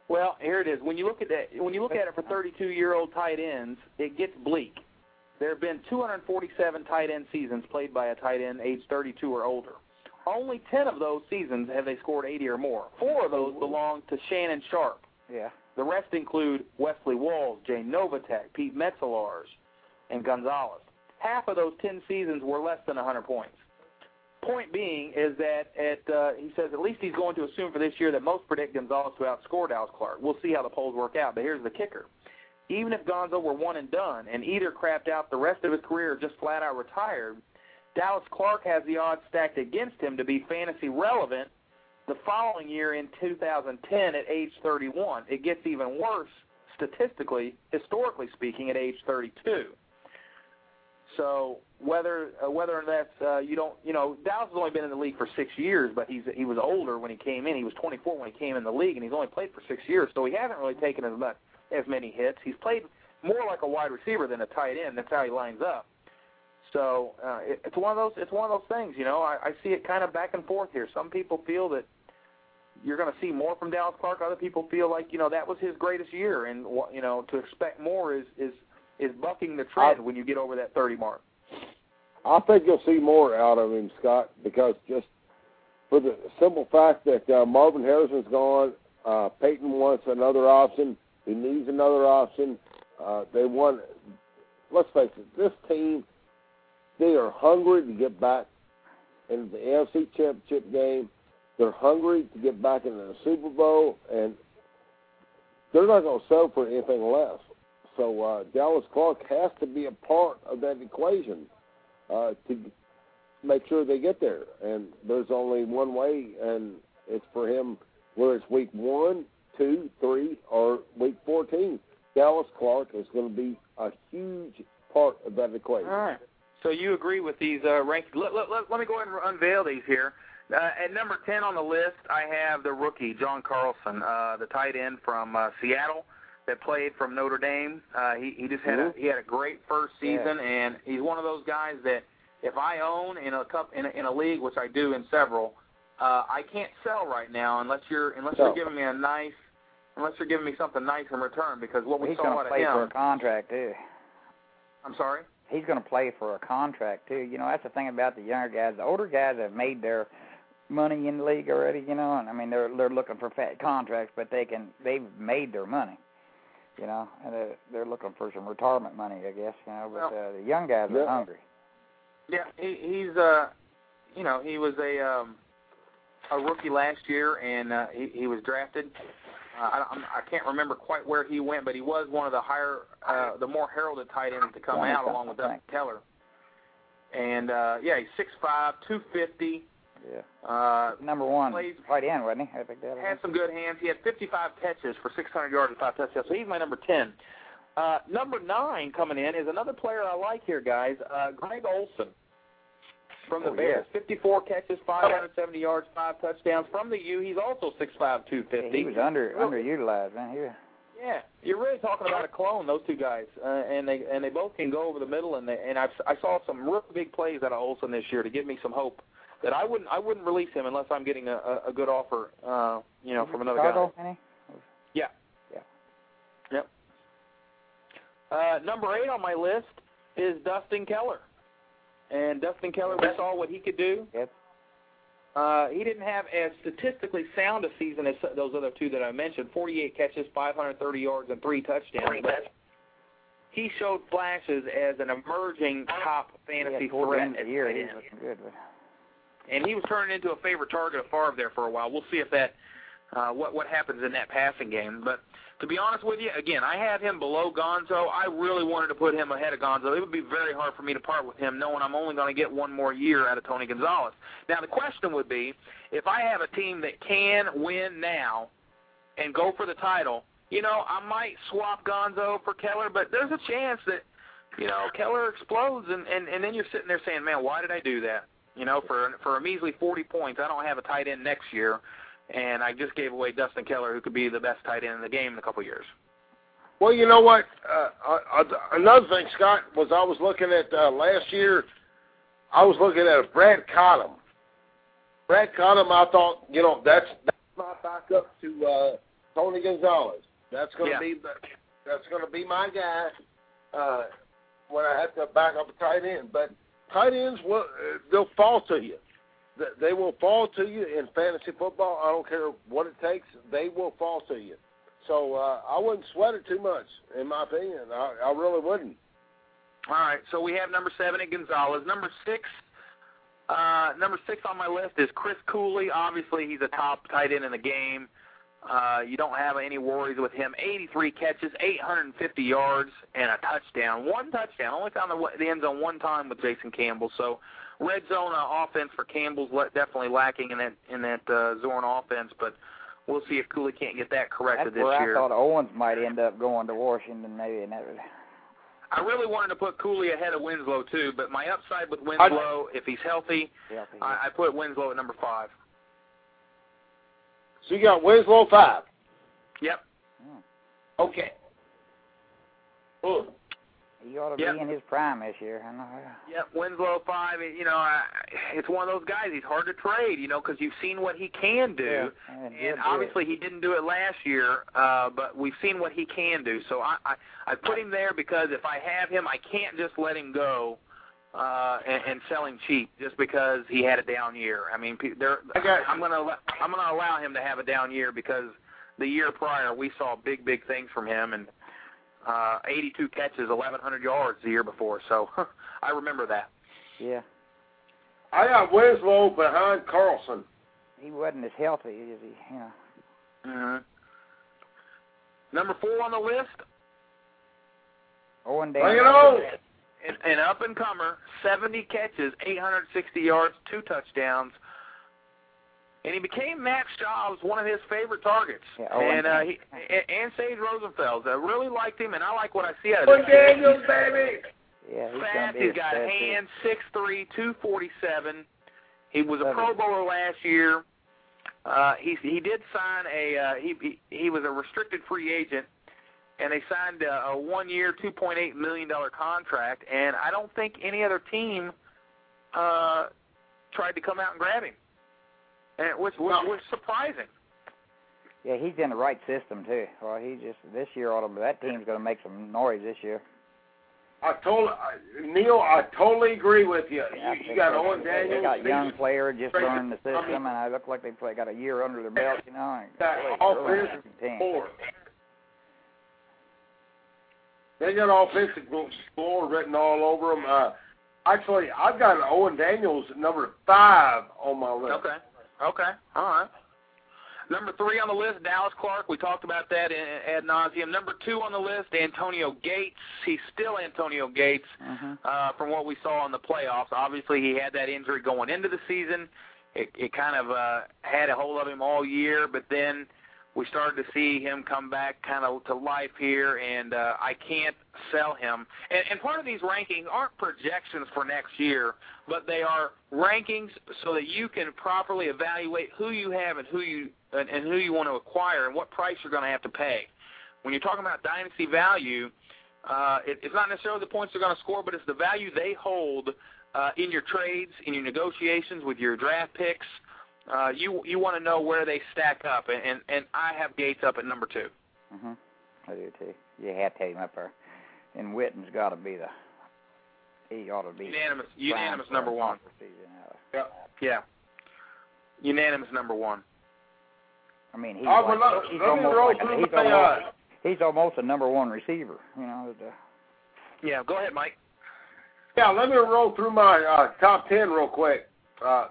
Well, here it is. When you look at that, when you look at it for 32-year-old tight ends, it gets bleak. There have been 247 tight end seasons played by a tight end age 32 or older. Only 10 of those seasons have they scored 80 or more. Four of those belong to Shannon Sharpe. yeah. The rest include Wesley Walls, Jay Novacek, Pete Metzelaars, and Gonzalez. Half of those 10 seasons were less than 100 points. Point being is that at uh, he says at least he's going to assume for this year that most predict Gonzalez to outscore Dallas Clark. We'll see how the polls work out, but here's the kicker. Even if Gonzo were one and done and either crapped out the rest of his career or just flat out retired, Dallas Clark has the odds stacked against him to be fantasy relevant the following year in 2010 at age 31. It gets even worse statistically, historically speaking, at age 32. So whether uh, whether that's uh, you don't you know Dallas has only been in the league for six years, but he's he was older when he came in. He was 24 when he came in the league, and he's only played for six years, so he hasn't really taken as much as many hits. He's played more like a wide receiver than a tight end. That's how he lines up. So uh, it, it's one of those it's one of those things. You know, I, I see it kind of back and forth here. Some people feel that you're going to see more from Dallas Clark. Other people feel like you know that was his greatest year, and you know to expect more is is is bucking the trend I- when you get over that 30 mark. I think you'll see more out of him, Scott, because just for the simple fact that uh, Marvin Harrison's gone, uh, Peyton wants another option. He needs another option. Uh, they want. Let's face it, this team, they are hungry to get back in the AFC Championship game. They're hungry to get back into the Super Bowl, and they're not going to settle for anything less. So uh, Dallas Clark has to be a part of that equation uh, to make sure they get there. And there's only one way, and it's for him, whether it's week one, two, three, or week 14. Dallas Clark is going to be a huge part of that equation. All right. So you agree with these uh, rankings? Let, let, let, let me go ahead and unveil these here. Uh, at number 10 on the list, I have the rookie, John Carlson, uh, the tight end from uh, Seattle that played from Notre Dame. Uh, he, he just had a, he had a great first season, and he's one of those guys that if I own in a cup in a, in a league, which I do in several, uh, I can't sell right now unless you're unless No. you're giving me a nice unless you're giving me something nice in return because what we He's saw out of him. He's going to play for a contract too. I'm sorry. He's going to play for a contract too. You know, that's the thing about the younger guys. The older guys have made their money in the league already. You know, and I mean they're they're looking for fat contracts, but they can they've made their money. You know, and they're, they're looking for some retirement money, I guess. You know, but Well, uh, the young guys are hungry. Yeah, he, he's uh, you know, he was a um, a rookie last year, and uh, he, he was drafted. Uh, I, I'm- I can't remember quite where he went, but he was one of the higher, uh, the more heralded tight ends to come out, along with Dustin Keller. And uh, yeah, he's six five, two fifty. Yeah. Uh, Number one plays tight end, wasn't he? I think that. had some good hands. He had 55 catches for 600 yards and five touchdowns. So he's my number 10. Uh, number nine coming in is another player I like here, guys. Uh, Greg Olsen from the Oh, Bears. 54 catches, 570 yards, five touchdowns from the U. He's also 6'5", Yeah, 250. he was under underutilized, man. He was, Yeah, you're really talking about a clone. Those two guys, uh, and they and they both can go over the middle. And they, and I I saw some real big plays out of Olsen this year to give me some hope that I wouldn't I wouldn't release him unless I'm getting a, a, a good offer, uh, you know, from another Chicago, guy. ain't Yeah. Yeah. Yep. Uh, number eight on my list is Dustin Keller. And Dustin Keller, we saw what he could do. Yep. Uh, he didn't have as statistically sound a season as those other two that I mentioned 48 catches, 530 yards, and three touchdowns. But he showed flashes as an emerging top fantasy threat. at year, he was good. But and he was turning into a favorite target of Favre there for a while. We'll see if that uh, what what happens in that passing game. But to be honest with you, again, I have him below Gonzo. I really wanted to put him ahead of Gonzo. It would be very hard for me to part with him, knowing I'm only going to get one more year out of Tony Gonzalez. Now the question would be, if I have a team that can win now and go for the title, you know, I might swap Gonzo for Keller, but there's a chance that you know Keller explodes, and and and then you're sitting there saying, man, why did I do that? You know, for for a measly 40 points, I don't have a tight end next year, and I just gave away Dustin Keller, who could be the best tight end in the game in a couple of years. Well, you know what? Uh, uh, uh, another thing, Scott, was I was looking at uh, last year. I was looking at Brad Cottam. Brad Cottam, I thought, you know, that's that's my backup to uh, Tony Gonzalez. That's going to Yeah. be the, that's going to be my guy uh, when I have to back up a tight end. But tight ends will uh, they'll fall to you. Th- They will fall to you in fantasy football. I don't care what it takes. They will fall to you. So uh, I wouldn't sweat it too much, in my opinion. I, I really wouldn't. All right, so we have number seven at Gonzalez. Number six, uh, number six on my list is Chris Cooley. Obviously, he's a top tight end in the game. Uh, you don't have any worries with him. 83 catches, 850 yards, and a touchdown. One touchdown. Only found the, the end zone one time with Jason Campbell. So, red zone uh, offense for Campbell's le- definitely lacking in that in that uh, Zorn offense. But we'll see if Cooley can't get that corrected that's this where year. I thought Owens might end up going to Washington, maybe, and that would. I really wanted to put Cooley ahead of Winslow too, but my upside with Winslow, if he's healthy, Healthy. I, I put Winslow at number five. So you got Winslow five. Yep. Okay. Ooh. He ought to Yep. be in his prime this year. I know. Yep, Winslow five. You know, I, it's one of those guys. He's hard to trade. You know, because you've seen what he can do, Yeah, and he'll and do obviously he didn't do it last year. Uh, but we've seen what he can do. So I, I, I put him there because if I have him, I can't just let him go. Uh, and, and sell him cheap just because he had a down year. I mean, pe- there. I got- I'm gonna allow- I'm gonna allow him to have a down year because the year prior we saw big big things from him and uh 82 catches 1100 yards the year before so *laughs* I remember that Yeah. I got Winslow behind Carlson. He wasn't as healthy as he, you know. mm-hmm. number 4 on the list Owen Bring Dan. it on. an, an up and comer 70 catches 860 yards two touchdowns and he became Matt Schaub's one of his favorite targets Yeah, Owen and uh he and, and Sage Rosenfels I really liked him and I like what I see out of Owen him Daniels, baby. Yeah, he's fast. gonna be He's a got stud, hands, six three, two forty seven. He was a Pro Bowler last year. Uh, he he did sign a uh, he, he he was a restricted free agent, and they signed a, a one year, two point eight million dollar contract. And I don't think any other team uh, tried to come out and grab him, and which which No. was surprising. Yeah, he's in the right system too. Well, he just this year ought to. That team's going to make some noise this year. I told Neil. I totally agree with you. Yeah, you, you got they- Owen They Daniels. got young player just Frank- learning the I mean- system, and I look like they play got a year under their belt, you know. and Got really really offensive good team. score. They got offensive score written all over them. Uh, Actually, I've got Owen Daniels number five on my list. Okay. Okay. All right. Number three on the list, Dallas Clark. We talked about that in, ad nauseum. Number two on the list, Antonio Gates. He's still Antonio Gates Mm-hmm. uh, from what we saw in the playoffs. Obviously, he had that injury going into the season. It, it kind of uh, had a hold of him all year, but then we started to see him come back kind of to life here, and uh, I can't sell him. And, and part of these rankings aren't projections for next year, but they are rankings so that you can properly evaluate who you have and who you and, and who you want to acquire and what price you're going to have to pay. When you're talking about dynasty value, uh, it, it's not necessarily the points they're going to score, but it's the value they hold uh, in your trades, in your negotiations with your draft picks. You you want to know where they stack up, and, and and I have Gates up at number two. Mm-hmm. I do too. You have to have him up there. And Witten's got to be the. He ought to be Unanimous, unanimous number one. conference season. Uh, Yeah. Yeah, unanimous number one. I mean, he's, like, well, he's let almost like a, he's almost uh, he's almost a number one receiver. You know. The, Yeah, go ahead, Mike. Yeah, let me roll through my uh, top ten real quick. Uh,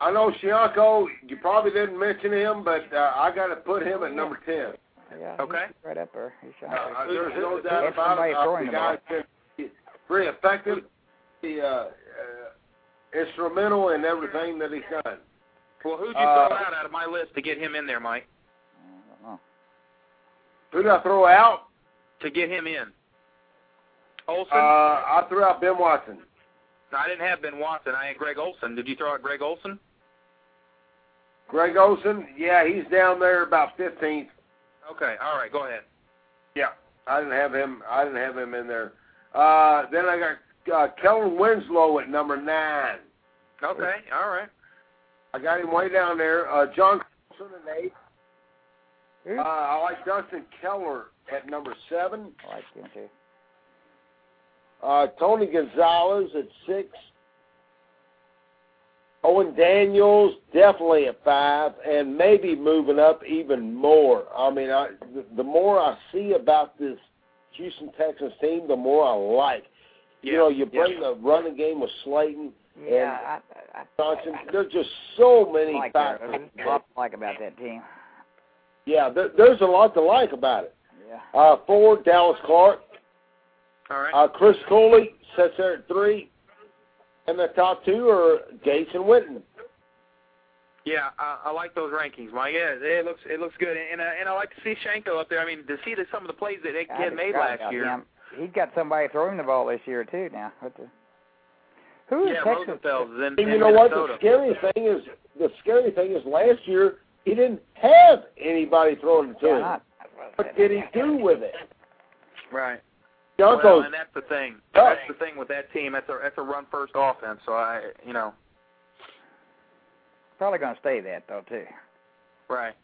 I know Shiancoe, you probably didn't mention him, but uh, I got to put him at number ten. yeah. Okay. He's right up there. He's Uh, uh, there's no doubt about it. Uh, the the guy's been very effective, the, uh, uh, instrumental in everything that he's done. Well, who'd you Uh, throw out out of my list to get him in there, Mike? I don't know. Who did I throw out? To get him in. Olsen. Uh, I threw out Ben Watson. no, I didn't have Ben Watson. I had Greg Olsen. Did you throw out Greg Olsen? Greg Olsen, yeah, he's down there about 15th. Okay. All right. Go ahead. Yeah, I didn't have him. I didn't have him in there. Uh, then I got uh, Kellen Winslow at number nine. Okay. All right. I got him way down there. Uh, John Carlson at eight. Uh, I like Dustin Keller at number seven. I like him too. Uh, Tony Gonzalez at six. Owen Daniels definitely at five, and maybe moving up even more. I mean, I, the, the more I see about this Houston Texans team, the more I like. Yeah. You know, you yeah. bring the running game with Slaton, Yeah, I, I, Johnson. I, There's just so many I like that. factors. There's a lot to like about that team. Yeah, there, there's a lot to like about it. Yeah. Uh, four, Dallas Clark. All right. Uh, Chris Cooley sits there at three. And the top two are Gates and Witten. Yeah, I, I like those rankings, Mike. Yeah, it looks it looks good, and uh, and I like to see Shiancoe up there. I mean, to see the, some of the plays that they I had made forgot last about year. him. He's got somebody throwing the ball this year too. Now, what the? Who is Yeah, Texas? Rosenfels is in, And in you know what? The scary thing is, the scary thing is, last year he didn't have anybody throwing it to Yeah, him. What did he do with it? Right. Broncos. Well, and that's the thing. That's the thing with that team. That's a that's a run first offense. So I, you know, probably going to stay that though too. right.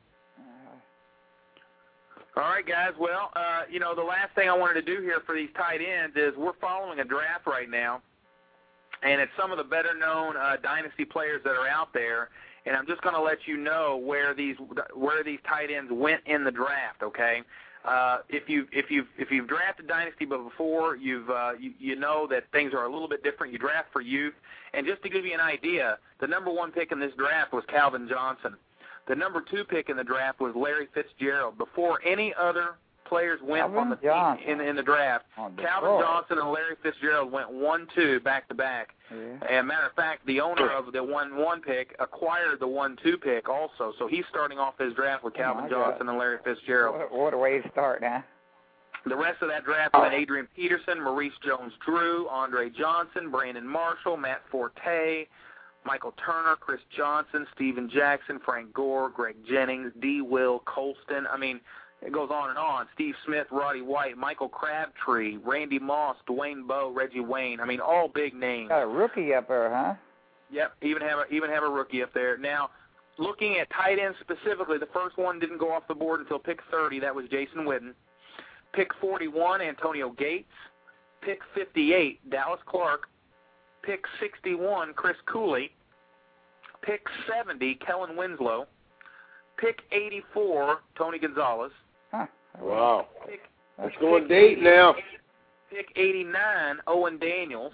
All right, guys. Well, uh, you know, the last thing I wanted to do here for these tight ends is we're following a draft right now, and it's some of the better known uh, dynasty players that are out there. And I'm just going to let you know where these where these tight ends went in the draft. Okay. Uh, if you if you if you've drafted dynasty but before, you've uh, you, you know that things are a little bit different. You draft for youth, and just to give you an idea, the number one pick in this draft was Calvin Johnson. The number two pick in the draft was Larry Fitzgerald. Before any other players went Calvin on the Johnson. in, in the draft, Calvin. Johnson and Larry Fitzgerald went one two back to back. Yeah. And matter of fact, the owner of the one one pick acquired the one two pick also. So he's starting off his draft with Oh, Calvin God. Johnson and Larry Fitzgerald. What, what a way to start, huh? The rest of that draft went Adrian Peterson, Maurice Jones-Drew, Andre Johnson, Brandon Marshall, Matt Forte, Michael Turner, Chris Johnson, Steven Jackson, Frank Gore, Greg Jennings, D. Will Colston. I mean, it goes on and on. Steve Smith, Roddy White, Michael Crabtree, Randy Moss, Dwayne Bowe, Reggie Wayne. I mean, all big names. Got a rookie up there, huh? Yep, even have a even have a rookie up there. Now, looking at tight ends specifically, the first one didn't go off the board until pick 30. That was Jason Witten. Pick 41, Antonio Gates. Pick 58, Dallas Clark. Pick 61, Chris Cooley. Pick 70, Kellen Winslow. Pick 84, Tony Gonzalez. Huh. Wow. Pick, It's going deep now. pick 89, Owen Daniels.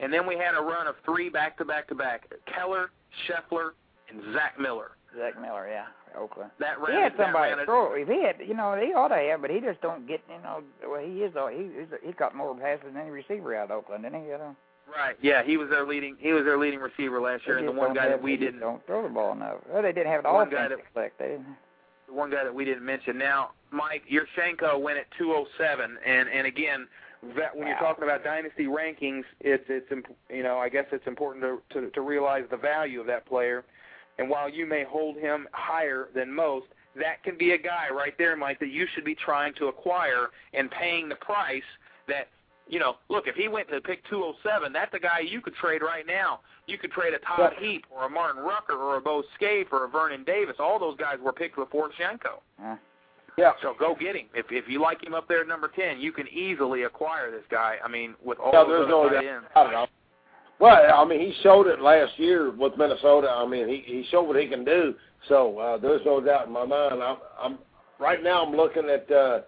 and then we had a run of three back to back to back: Keller, Scheffler, and Zach Miller. Zach Miller, yeah, Oakland. That He ran. had somebody ran to throw. If he had, you know, he ought to have, but he just don't get, you know, well, he is though. He he got more passes than any receiver out of Oakland, didn't he? You know, Right. Yeah, he was their leading. He was their leading receiver last year, and the one guy have- that we didn't. don't throw the ball enough. Well, they didn't have the One guy offensive that- select. They didn't. the one guy that we didn't mention. Now, Mike Yurchenko went at 207, and and again, that when you're talking about dynasty rankings, it's it's you know I guess it's important to, to to realize the value of that player. And while you may hold him higher than most, that can be a guy right there, Mike, that you should be trying to acquire and paying the price that. You know, look, if he went to pick 207, that's a guy you could trade right now. You could trade a Todd Yeah. Heap or a Martin Rucker or a Bo Scaife or a Vernon Davis. All those guys were picked before Shiancoe. Uh, Yeah. So go get him. If if you like him up there at number ten, you can easily acquire this guy. I mean, with all Yeah, those there's no tight doubt ends. about it. Well, I mean, he showed it last year with Minnesota. I mean, he he showed what he can do. So uh, there's no doubt in my mind. I'm, I'm right now. I'm looking at. Uh,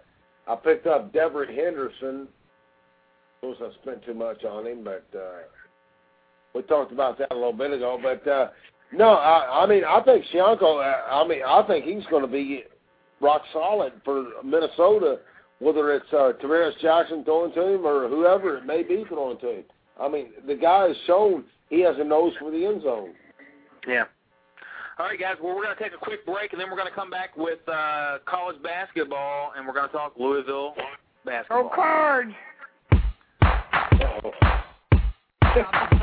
I picked up Devery Henderson. Of course, I spent too much on him, but uh, we talked about that a little bit ago. But uh, no, I, I mean, I think Shiancoe. Uh, I mean, I think he's going to be rock solid for Minnesota, whether it's uh, Tarvaris Jackson throwing to him or whoever it may be throwing to him. I mean, the guy has shown he has a nose for the end zone. Yeah. All right, guys. Well, we're going to take a quick break, and then we're going to come back with uh, college basketball, and we're going to talk Louisville basketball. Go cards. *laughs*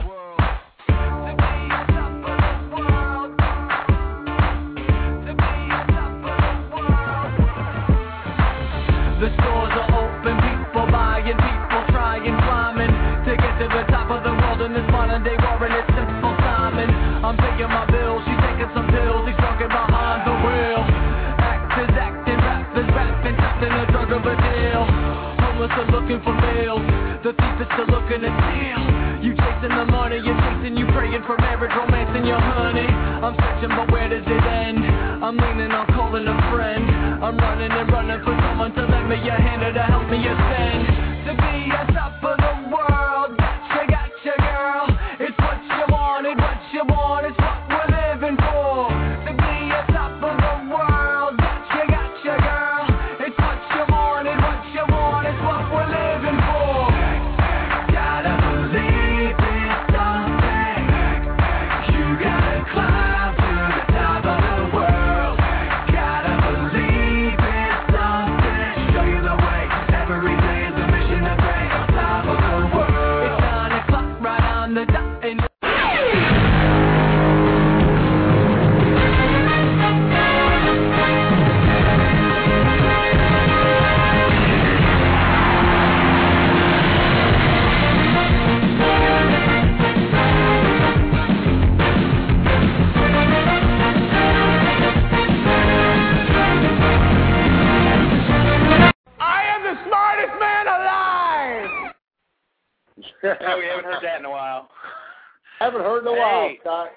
the thief is still looking to steal. You chasing the money, you're chasing, you praying for marriage, romance, and your honey. I'm searching, but where does it end? I'm leaning on calling a friend. I'm running and running for someone to lend me a hand or to help me ascend. We haven't heard that in a while. Haven't heard in a while, Hey. Scott.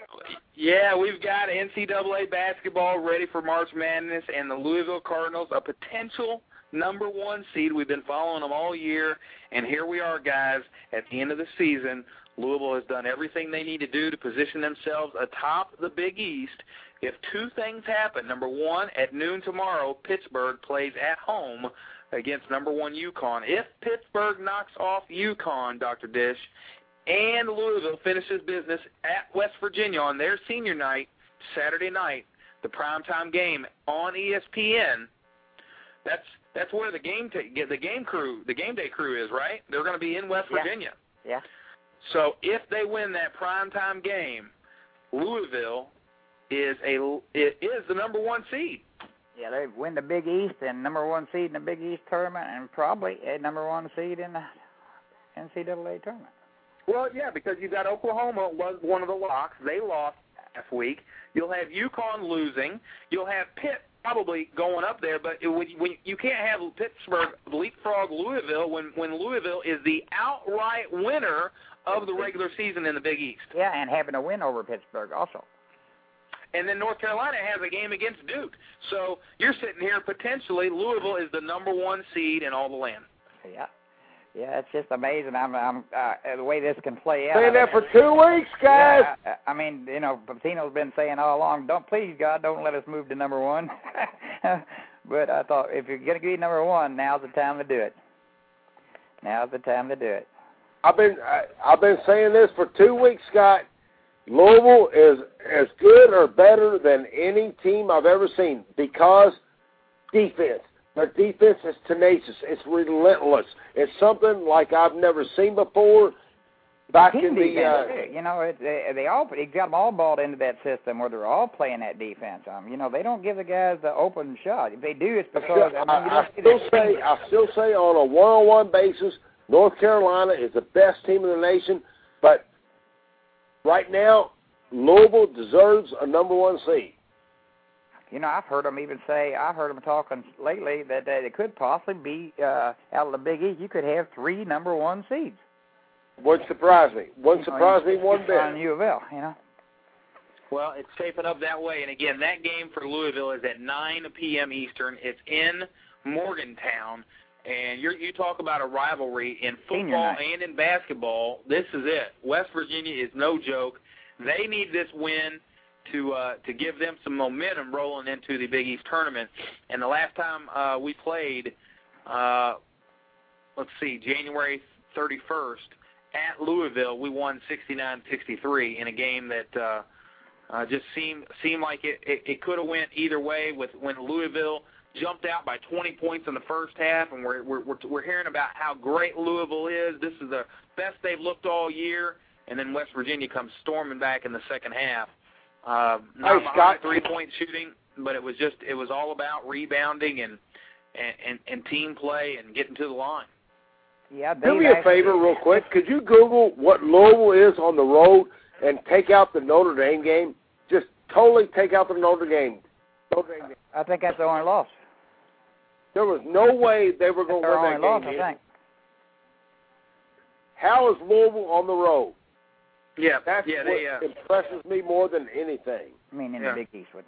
Yeah, we've got NCAA basketball ready for March Madness, and the Louisville Cardinals, a potential number one seed. We've been following them all year, and here we are, guys. At the end of the season, Louisville has done everything they need to do to position themselves atop the Big East. If two things happen, number one, at noon tomorrow, Pittsburgh plays at home against number one UConn. If Pittsburgh knocks off UConn, Dr. Dish, and Louisville finishes business at West Virginia on their senior night, Saturday night, the primetime game on ESPN. That's that's where the game ta- the game crew, the game day crew is, right? They're going to be in West Yeah. Virginia. Yeah. So if they win that primetime game, Louisville is a it is the number one seed. Yeah, they win the Big East and number one seed in the Big East tournament, and probably a number one seed in the NCAA tournament. Well, yeah, because you got Oklahoma was one of the locks. They lost last week. You'll have UConn losing. You'll have Pitt probably going up there, but it, when, when you can't have Pittsburgh leapfrog Louisville when when Louisville is the outright winner of the regular season in the Big East. Yeah, and having a win over Pittsburgh also. And then North Carolina has a game against Duke. So you're sitting here potentially Louisville is the number one seed in all the land. Yeah. Yeah, it's just amazing. I'm, I'm uh, the way this can play out. Saying that for two weeks, guys. Yeah, I, I mean, you know, Pitino's been saying all along, "Don't please God, don't let us move to number one." *laughs* but I thought if you're gonna be number one, now's the time to do it. Now's the time to do it. I've been I, I've been saying this for two weeks, Scott. Louisville is as good or better than any team I've ever seen because defense. Their defense is tenacious. It's relentless. It's something like I've never seen before. Back in the uh, too. you know, it, they, they all they got them all balled into that system where they're all playing that defense. Um, you know, they don't give the guys the open shot. If they do, it's because I, mean, I, I still say I still say on a one-on-one basis, North Carolina is the best team in the nation. But right now, Louisville deserves a number one seed. You know, I've heard them even say, I've heard them talking lately that they, they could possibly be uh, out of the Big East. You could have three number one seeds. Wouldn't surprise me. Wouldn't You know, surprise me one you find bit. U of L, you know. Well, it's shaping up that way. And again, that game for Louisville is at 9 p.m. Eastern. It's in Morgantown. And you're, you talk about a rivalry in football and in basketball. This is it. West Virginia is no joke. They need this win to uh, to give them some momentum rolling into the Big East tournament. And the last time uh, we played, uh, let's see, January 31st at Louisville, we won 69-63 in a game that uh, uh, just seemed seemed like it it, it could have went either way. With when Louisville jumped out by 20 points in the first half, and we're we're we're, we're hearing about how great Louisville is. This is the best they've looked all year, and then West Virginia comes storming back in the second half. Uh, not Hey, Scott. three point shooting, but it was just it was all about rebounding and and and, and team play and getting to the line. Yeah, Do Dave me a actually- favor, real quick. Could you Google what Louisville is on the road and take out the Notre Dame game? Just totally take out the Notre Dame. Notre Dame game. I think that's the only loss. There was no way they were going to win that loss, game. I think. How is Louisville on the road? Yeah, That's yeah, what they uh, impresses me more than anything. I mean, in Yeah. the Big East would.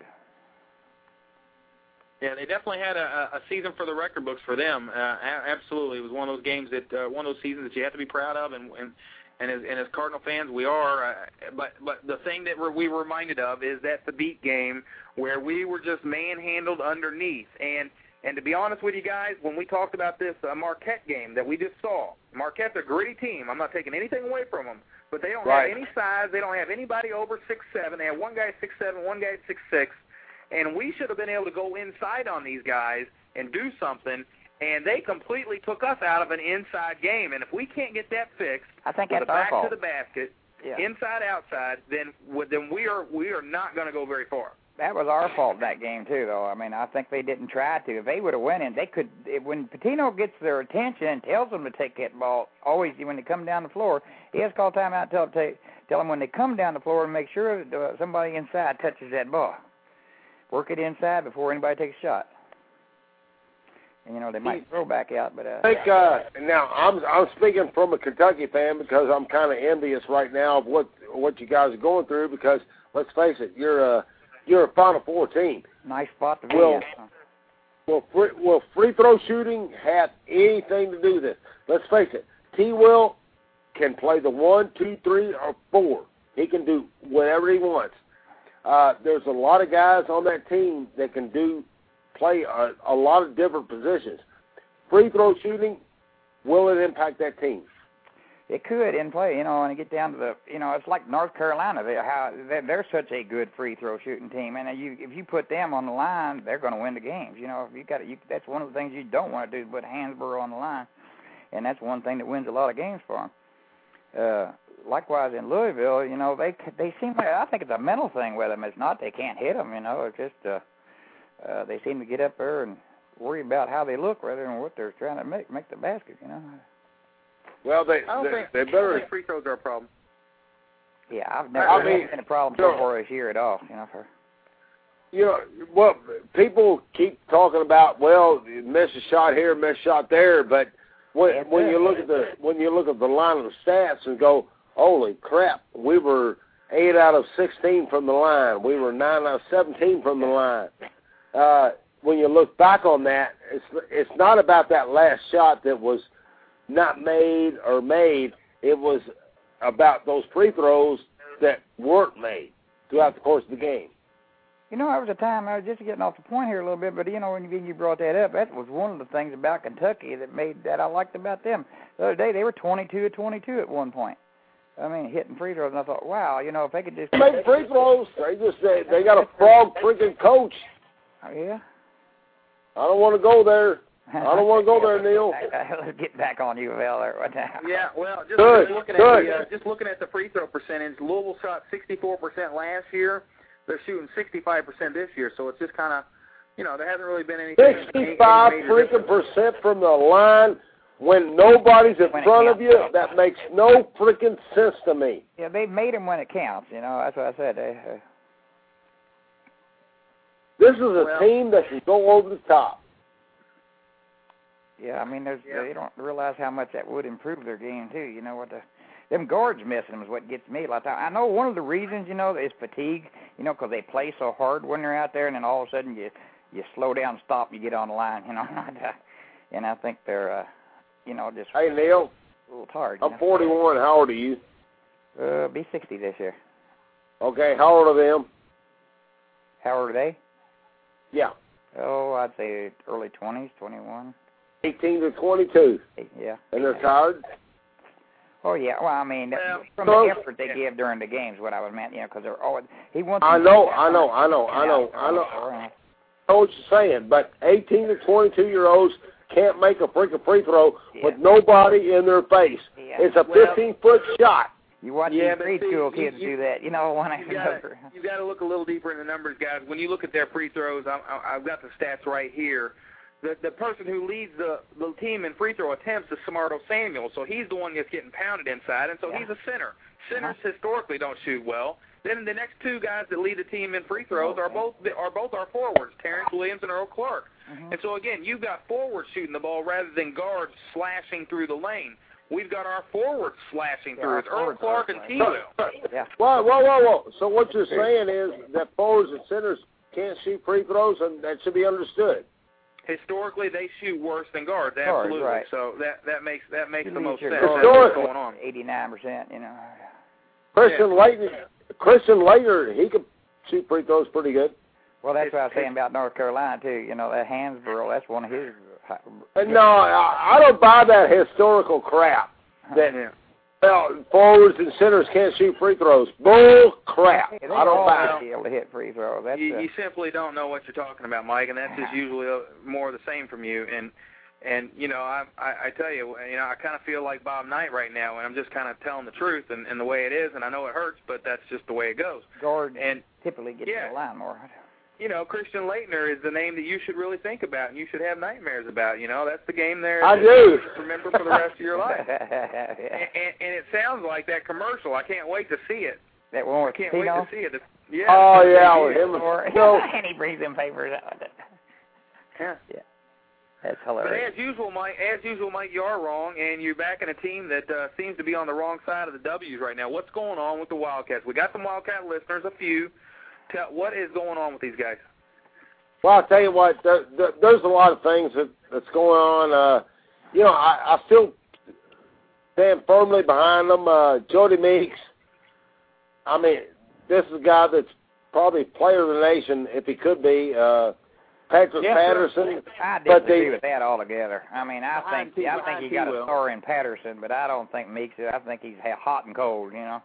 Yeah, they definitely had a, a season for the record books for them. Uh, a- absolutely, it was one of those games that uh, one of those seasons that you have to be proud of, and and and as, and as Cardinal fans, we are. Uh, but but the thing that we're, we were reminded of is that the beat game where we were just manhandled underneath, and and to be honest with you guys, when we talked about this uh, Marquette game that we just saw, Marquette's a gritty team. I'm not taking anything away from them, but they don't Right. have any size. They don't have anybody over six seven. They have one guy six seven, one guy six six and we should have been able to go inside on these guys and do something. And they completely took us out of an inside game. And if we can't get that fixed, I think with that's the back fault. to the basket, yeah. inside outside, then then we are we are not going to go very far. That was our fault that game too, though. I mean, I think they didn't try to. If they would have went in, they could. If, when Pitino gets their attention and tells them to take that ball, always when they come down the floor, he has to call timeout. Tell tell, tell them when they come down the floor and make sure that, uh, somebody inside touches that ball. Work it inside before anybody takes a shot. And you know they might throw back out, but uh, I think uh, now I'm I'm speaking from a Kentucky fan because I'm kind of envious right now of what what you guys are going through because let's face it, you're a you're a Final Four team. nice spot to be Well, in. Will free, will free throw shooting have anything to do with this? Let's face it, T. Will can play the one, two, three, or four. He can do whatever he wants. Uh, there's a lot of guys on that team that can do play a, a lot of different positions. Free throw shooting, will it impact that team? It could in play, you know, and get down to the, you know, it's like North Carolina. They how they're, they're such a good free throw shooting team, and you if you put them on the line, they're going to win the games. You know, if you got you, that's one of the things you don't want to do put Hansbrough on the line, and that's one thing that wins a lot of games for them. Uh, likewise in Louisville, you know, they they seem like I think it's a mental thing with them. It's not they can't hit them, you know. It's just uh, uh, they seem to get up there and worry about how they look rather than what they're trying to make make the basket, you know. Well, they I they, think they I better. think free throws are a problem. Yeah, I've never I had mean, any problem sure. so far this year at all, you know. For You know, well, people keep talking about well, you miss a shot here, miss a shot there, but when That's when it. you look at the when you look at the line of the stats and go, holy crap, we were eight out of sixteen from the line, we were nine out of seventeen from the line. Uh, when you look back on that, it's it's not about that last shot that was not made or made. It was about those free throws that weren't made throughout the course of the game. You know, there was a time I was just getting off the point here a little bit, but you know, when you, brought that up, that was one of the things about Kentucky that made that I liked about them. The other day, they were 22 to 22 at one point. I mean, hitting free throws, and I thought, wow, you know, if they could just make free throws, they just they, they got a frog freaking coach. Oh, yeah. I don't want to go there. *laughs* I don't want to go there, Neil. Let's *laughs* get back on U of right now. Yeah, well, just, Good, just looking good. at the uh, just looking at the free throw percentage, Louisville shot 64% last year. They're shooting 65% this year, so it's just kind of, you know, there hasn't really been anything. any- any Sixty-five freaking percent from the line when nobody's in When front of you. That makes no freaking sense to me. Yeah, they've made them when it counts. You know, that's what I said. They, uh, This is a Well- team that can go over the top. Yeah, I mean, there's Yeah. they don't realize how much that would improve their game too. You know what the them guards missing them is what gets me a lot of time. I know one of the reasons, you know, is fatigue. You know, 'cause they play so hard when they're out there, and then all of a sudden you you slow down, stop, you get on the line. *laughs* You know, and I think they're, uh, you know, just Hey, Neil, a little tired. I'm 41. How old are you? Uh, be 60 this year. Okay, how old are them? How old are they? Yeah, Oh, I'd say early 20s, 21. 18 to 22. Yeah. And they're tired? Oh yeah. Well, I mean, Well, from so- the effort they give during the games, what I was meant, you know, because they're always he wants. I them to know, I know, I know, I know, I know. I know what you're saying, but 18 to 22 year olds can't make a freaking free throw with nobody in their face. Yeah. It's a Well- 15 foot shot. You watch Yeah, these but grade see, school kids you- do that, you know, one You after got another. you got to look a little deeper in the numbers, guys. When you look at their free throws, I'm, I've got the stats right here. The the person who leads the the team in free throw attempts is Samardo Samuel, so he's the one that's getting pounded inside, and so Yeah. he's a center. Centers Uh-huh. historically don't shoot well. Then the next two guys that lead the team in free throws are both are both our forwards, Terrence Williams and Earl Clark. Mhm. And so again, you've got forwards shooting the ball rather than guards slashing through the lane. We've got our forwards slashing Yeah, through. our It's Earl Clark and slashing. T. Yeah. Whoa, whoa, whoa, whoa. So what you're saying is that forwards and centers can't shoot free throws, and that should be understood. Historically they shoot worse than guards. Guards, Absolutely. right. So that that makes that makes You the most your sense. guard That's what's Historically. going on. Eighty-nine percent, you know. Christian Laettner, Christian Laettner, he could shoot free throws pretty good. Well, that's It's- what I was saying about North Carolina too. You know, that Hansbrough, that's one of his. Uh, and no, I, I don't buy that historical crap. That Yeah. Well, forwards and centers can't shoot free throws. Bull crap. I don't buy should it. able to hit free throws. That's You, uh, you simply don't know what you're talking about, Mike, and that's just usually uh, more of the same from you. And and you know, I I, I tell you, you know, I kind of feel like Bob Knight right now, and I'm just kind of telling the truth and, and the way it is. And I know it hurts, but that's just the way it goes. guard And typically gets yeah. to the line more. You know, Christian Laettner is the name that you should really think about and you should have nightmares about. You know, that's the game there. I do. you remember for the rest of your life. *laughs* yeah. And, and, and it sounds like that commercial. I can't wait to see it. That one I can't Tino. wait to see it. Yeah. Oh *laughs* yeah, with him. Or, No, *laughs* and he brings them papers out. Yeah. That's hilarious. But hilarious. as usual, Mike, as usual, Mike, you are wrong, and you're backing a team that uh, seems to be on the wrong side of the W's right now. What's going on with the Wildcats? We got some Wildcat listeners, a few. Tell, what is going on with these guys? Well, I'll tell you what. There, there, there's a lot of things that that's going on. Uh, you know, I, I still stand firmly behind them. Uh, Jodie Meeks. I mean, this is a guy that's probably player of the nation if he could be. Uh, Patrick Yeah, sure. Patterson. I disagree they- with that altogether. I mean, I Behind think T- I think behind you got T. a Will. star in Patterson, but I don't think Meeks. I think he's hot and cold. You know.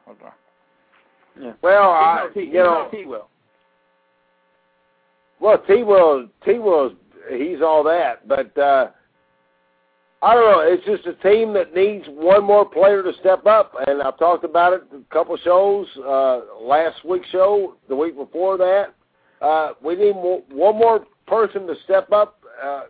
Well, I, T, you know, T will. Well, T Will, T Will's he's all that, but uh, I don't know. It's just a team that needs one more player to step up, and I've talked about it a couple shows. Uh, last week's show, the week before that, uh, we need mo- one more person to step up uh,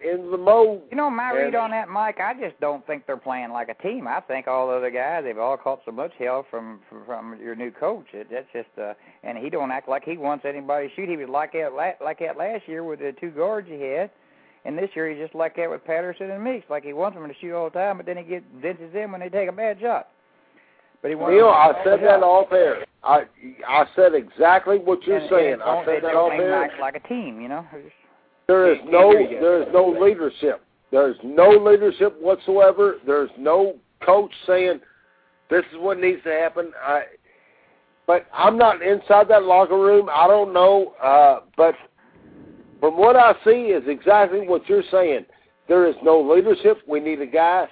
into the mode. You know, my And- read on that, Mike. I just don't think they're playing like a team. I think all the other guys they've all caught so much hell from from, from your new coach. It, that's just uh, and he don't act like he wants anybody to shoot. He was like that like that last year with the two guards he had. And this year he's just like that with Patterson and Meeks, like he wants them to shoot all the time, but then he gets benches them when they take a bad shot. But he wants Neil, I said that off air. I I said exactly what you're And- and saying. it's I said that off air. act like a team, you know. Just- There is no can't hear you. there is no leadership. There's no leadership whatsoever. There's no coach saying this is what needs to happen. I, but I'm not inside that locker room. I don't know. Uh, but from what I see is exactly what you're saying. There is no leadership. We need a guy.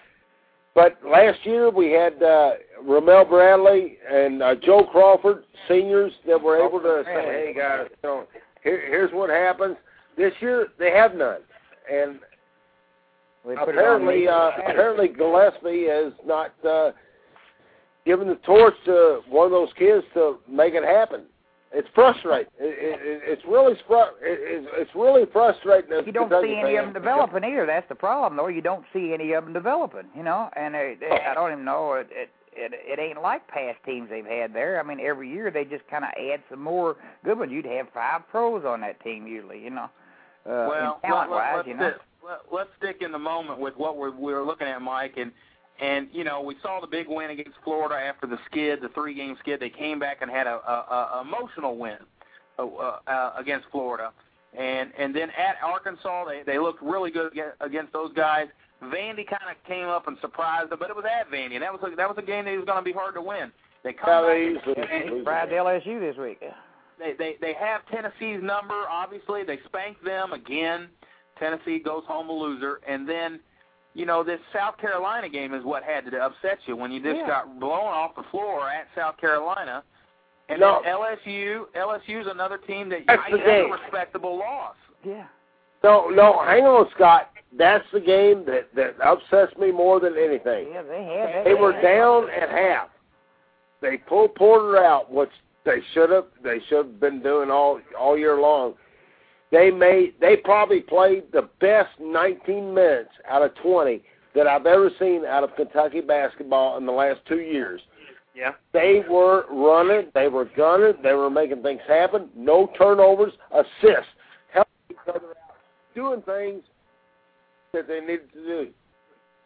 But last year we had uh, Ramel Bradley and uh, Joe Crawford, seniors, that were able to say, "Hey guys, you know, here, here's what happens." This year they have none, and We put it on apparently, uh, apparently Gillespie has not uh, given the torch to one of those kids to make it happen. It's frustrating. It, it, it's really fru- it, it's, it's really frustrating. You don't Kentucky see any of them developing either. That's the problem, though. You don't see any of them developing, you know. And they, they, I don't even know it. It it, it ain't like past teams they've had there. I mean, every year they just kind of add some more good ones. You'd have five pros on that team usually, you know. Uh, well, talent let, wise, let's, you know. stick, let, let's stick in the moment with what we're we're looking at, Mike, and and you know we saw the big win against Florida after the skid, the three game skid. They came back and had a, a, a emotional win uh, uh, against Florida, and and then at Arkansas they they looked really good against, against those guys. Vandy kind of came up and surprised them, but it was at Vandy, and that was a, that was a game that was going to be hard to win. They come Yeah, back they and- usually and- lose. LSU this week. They they they have Tennessee's number. Obviously, they spanked them again. Tennessee goes home a loser, and then you know this South Carolina game is what had to upset you when you just Yeah. got blown off the floor at South Carolina. And No. then LSU, LSU's another team that That's I the game. a respectable loss. Yeah. No, no, hang on, Scott. That's the game that that upsets me more than anything. Yeah, they had that. They were down at half. They pulled Porter out, which they should have. They should have been doing all all year long. They made. They probably played the best 19 minutes out of 20 that I've ever seen out of Kentucky basketball in the last two years. Yeah. They were running. They were gunning. They were making things happen. No turnovers. Assists. Helping each other out. Doing things that they needed to do.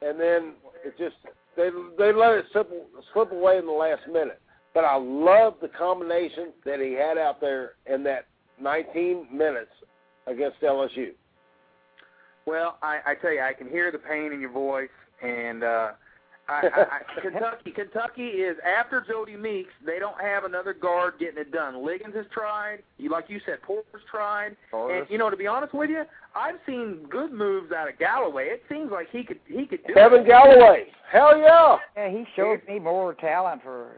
And then it just they they let it slip slip away in the last minute. But I love the combination that he had out there in that 19 minutes against LSU. Well, I, I tell you, I can hear the pain in your voice, and uh, I, I, I, *laughs* Kentucky, Kentucky is after Jodie Meeks. They don't have another guard getting it done. Liggins has tried, you like you said, Porter's tried, and you know, to be honest with you, I've seen good moves out of Galloway. It seems like he could he could do Kevin it. Galloway. Hell yeah. Yeah, he showed me more talent for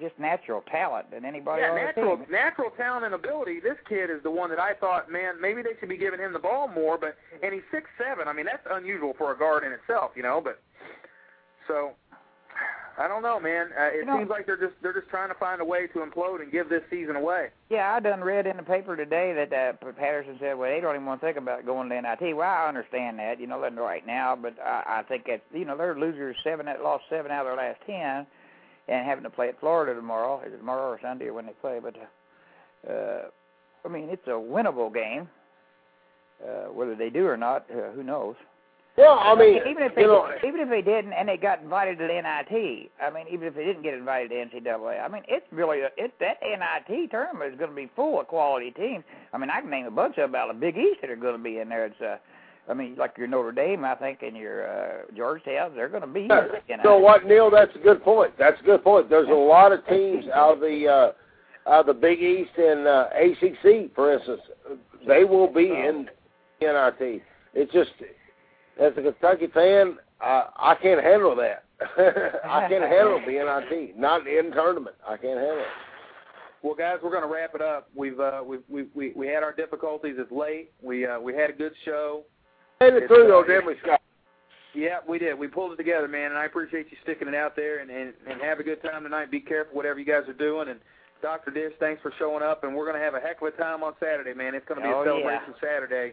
just natural talent than anybody Yeah, natural natural talent and ability. This kid is the one that I thought, man, maybe they should be giving him the ball more. But and he's six seven. I mean, that's unusual for a guard in itself, you know. But so I don't know, man. Uh, it You know- seems like they're just they're just trying to find a way to implode and give this season away. Yeah, I done read in the paper today that uh, Patterson said, well, they don't even want to think about going to NIT. Well, I understand that, you know, they're right now, but I, I think that you know they're losers seven that lost seven out of their last ten, and having to play at Florida tomorrow. Is it tomorrow or Sunday or when they play? But uh, uh, I mean, it's a winnable game. Uh, whether they do or not, uh, who knows? Well, I mean, even if they you know, even if they didn't and they got invited to the NIT, I mean, even if they didn't get invited to the NCAA, I mean, it's really a, it that NIT tournament is going to be full of quality teams. I mean, I can name a bunch of them out of the Big East that are going to be in there. It's uh, I mean, like your Notre Dame, I think, and your uh, Georgetown, they're going to be. in the You know NIT. what, Neil? That's a good point. That's a good point. There's a lot of teams out of the uh, out of the Big East and uh, ACC, for instance. They will be in the NIT. It's just, as a Kentucky fan, I, I can't handle that. *laughs* I can't handle the NIT. Not in tournament. I can't handle it. Well, guys, we're going to wrap it up. We've uh, we we we we had our difficulties. It's late. We uh, we had a good show. Made it through, though, didn't we, Scott? Yeah, we did. We pulled it together, man, and I appreciate you sticking it out there and, and, and have a good time tonight. Be careful, whatever you guys are doing. And Dr. Dish, thanks for showing up, and we're going to have a heck of a time on Saturday, man. It's going to be Oh, a yeah. celebration Saturday.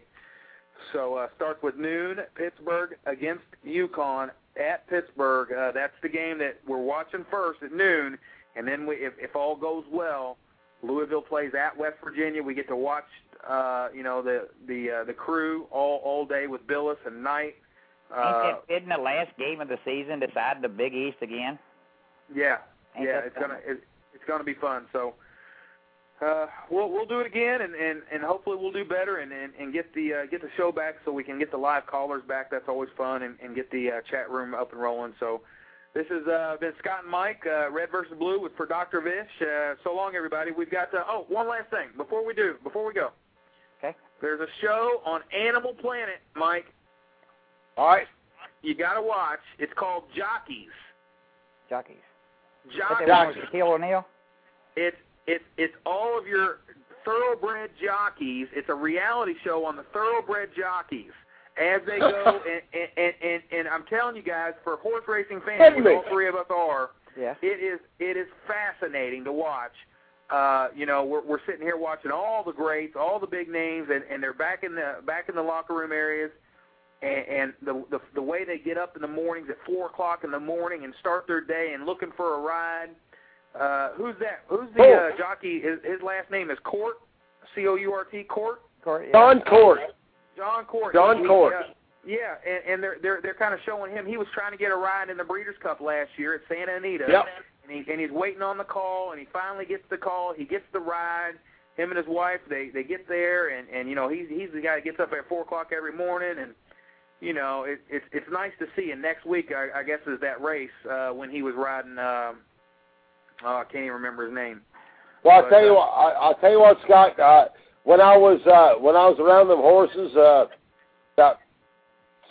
So uh, starts with noon, Pittsburgh against UConn at Pittsburgh. Uh, that's the game that we're watching first at noon, and then we, if, if all goes well, Louisville plays at West Virginia. We get to watch, uh, you know, the the uh, the crew all all day with Bilas and Knight. Uh, isn't the last game of the season decide the Big East again? Yeah, Ain't yeah, it's gonna it, it's gonna be fun. So, uh, we'll we'll do it again, and and and hopefully we'll do better, and and, and get the uh, get the show back so we can get the live callers back. That's always fun, and, and get the uh, chat room up and rolling. So. This has uh, been Scott and Mike, uh, Red versus Blue, with for Dr. Vish. Uh, so long, everybody. We've got uh, oh, one last thing before we do, before we go. There's a show on Animal Planet, Mike. All right. You got to watch. It's called Jockeys. Jockeys. Jockeys. That one with Shaquille O'Neal. It's it's it's all of your thoroughbred jockeys. It's a reality show on the thoroughbred jockeys as they go. *laughs* and, and and and I'm telling you guys, for horse racing fans, which all three of us are, Yeah. it is it is fascinating to watch. Uh, you know, we're we're sitting here watching all the greats, all the big names, and and they're back in the back in the locker room areas, and, and the the the way they get up in the mornings at four o'clock in the morning and start their day and looking for a ride. Uh, who's that? Who's the uh, jockey? His, his last name is Court, C O U R T, Court. Court, yeah. Jon Court. Jon Court. John He- he, Court. uh, yeah, and, and they're they're they're kind of showing him. He was trying to get a ride in the Breeders' Cup last year at Santa Anita. Yep. And he and he's waiting on the call, and he finally gets the call. He gets the ride. Him and his wife, they they get there, and and you know he's he's the guy that gets up at four o'clock every morning, and you know it, it's it's nice to see. And next week, I, I guess, is that race uh, when he was riding. Um, oh, I can't even remember his name. Well, I'll But, tell you uh, what. I, I'll tell you what, Scott. Uh, when I was uh, when I was around them horses uh, about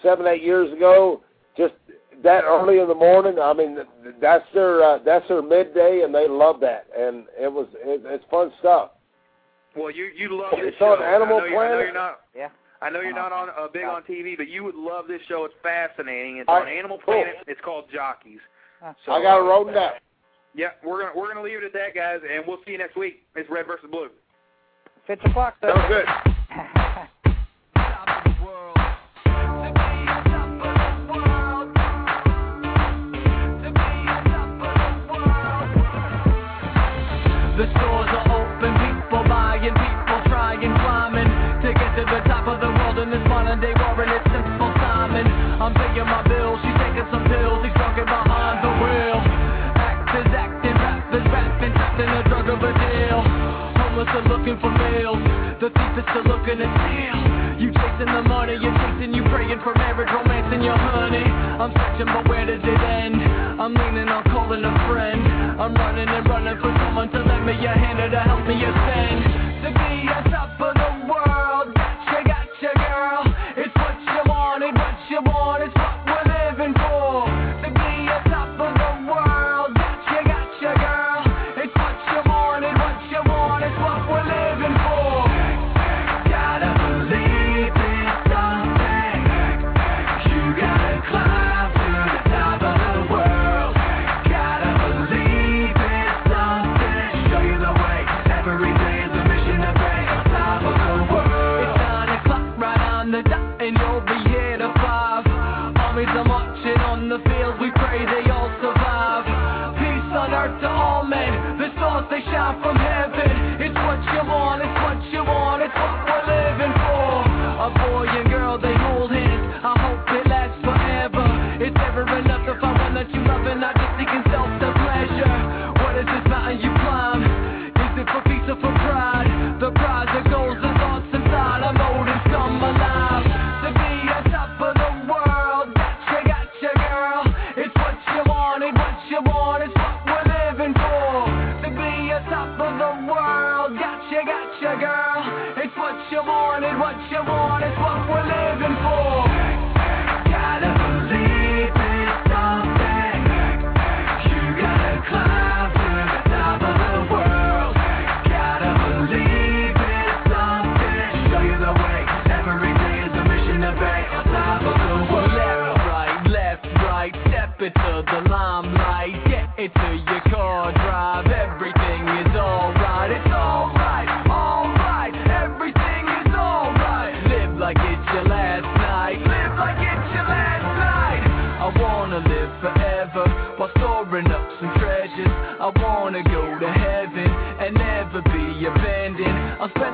seven eight years ago, just that early in the morning. I mean, that's their uh, that's their midday, and they love that, and it was it, it's fun stuff. Well, you you love this It's show. on Animal I know, you're, I know Planet. you're not. Yeah. I know you're not on uh, big on TV, but you would love this show. It's fascinating. It's I- on Animal cool. Planet. It's called Jockeys. So, I got it wrote down. Yeah, we're gonna we're gonna leave it at that, guys, and we'll see you next week. It's Red versus Blue. Six o'clock. Though. Sounds good. *laughs* The stores are open, people buying, people trying, climbing to get to the top of the world in this modern day war and it's simple timing. I'm paying my bills, she's taking some pills, he's drunken behind the wheel. Actors acting, rappers rapping, trapped in a drug of a deal. Homeless are looking for meals, the is still looking to steal. You chasing the money, you're chasing, you praying for marriage, romance, and your honey. I'm searching, but where does it end? I'm leaning on calling a friend. I'm running and running for someone to lend me a hand to help me ascend. To prize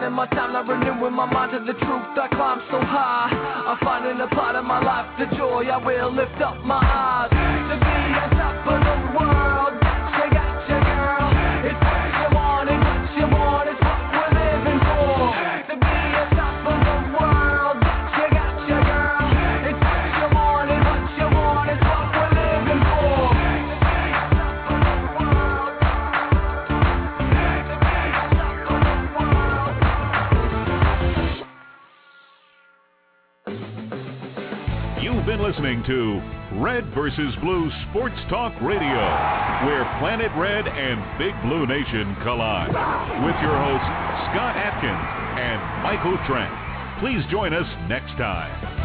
Spending my time not renewing my mind to the truth. I climb so high. I'm finding a part of my life, the joy. I will lift up my eyes to be listening to Red versus Blue Sports Talk Radio, where Planet Red and Big Blue Nation collide. With your hosts, Scott Atkins and Michael Trent. Please join us next time.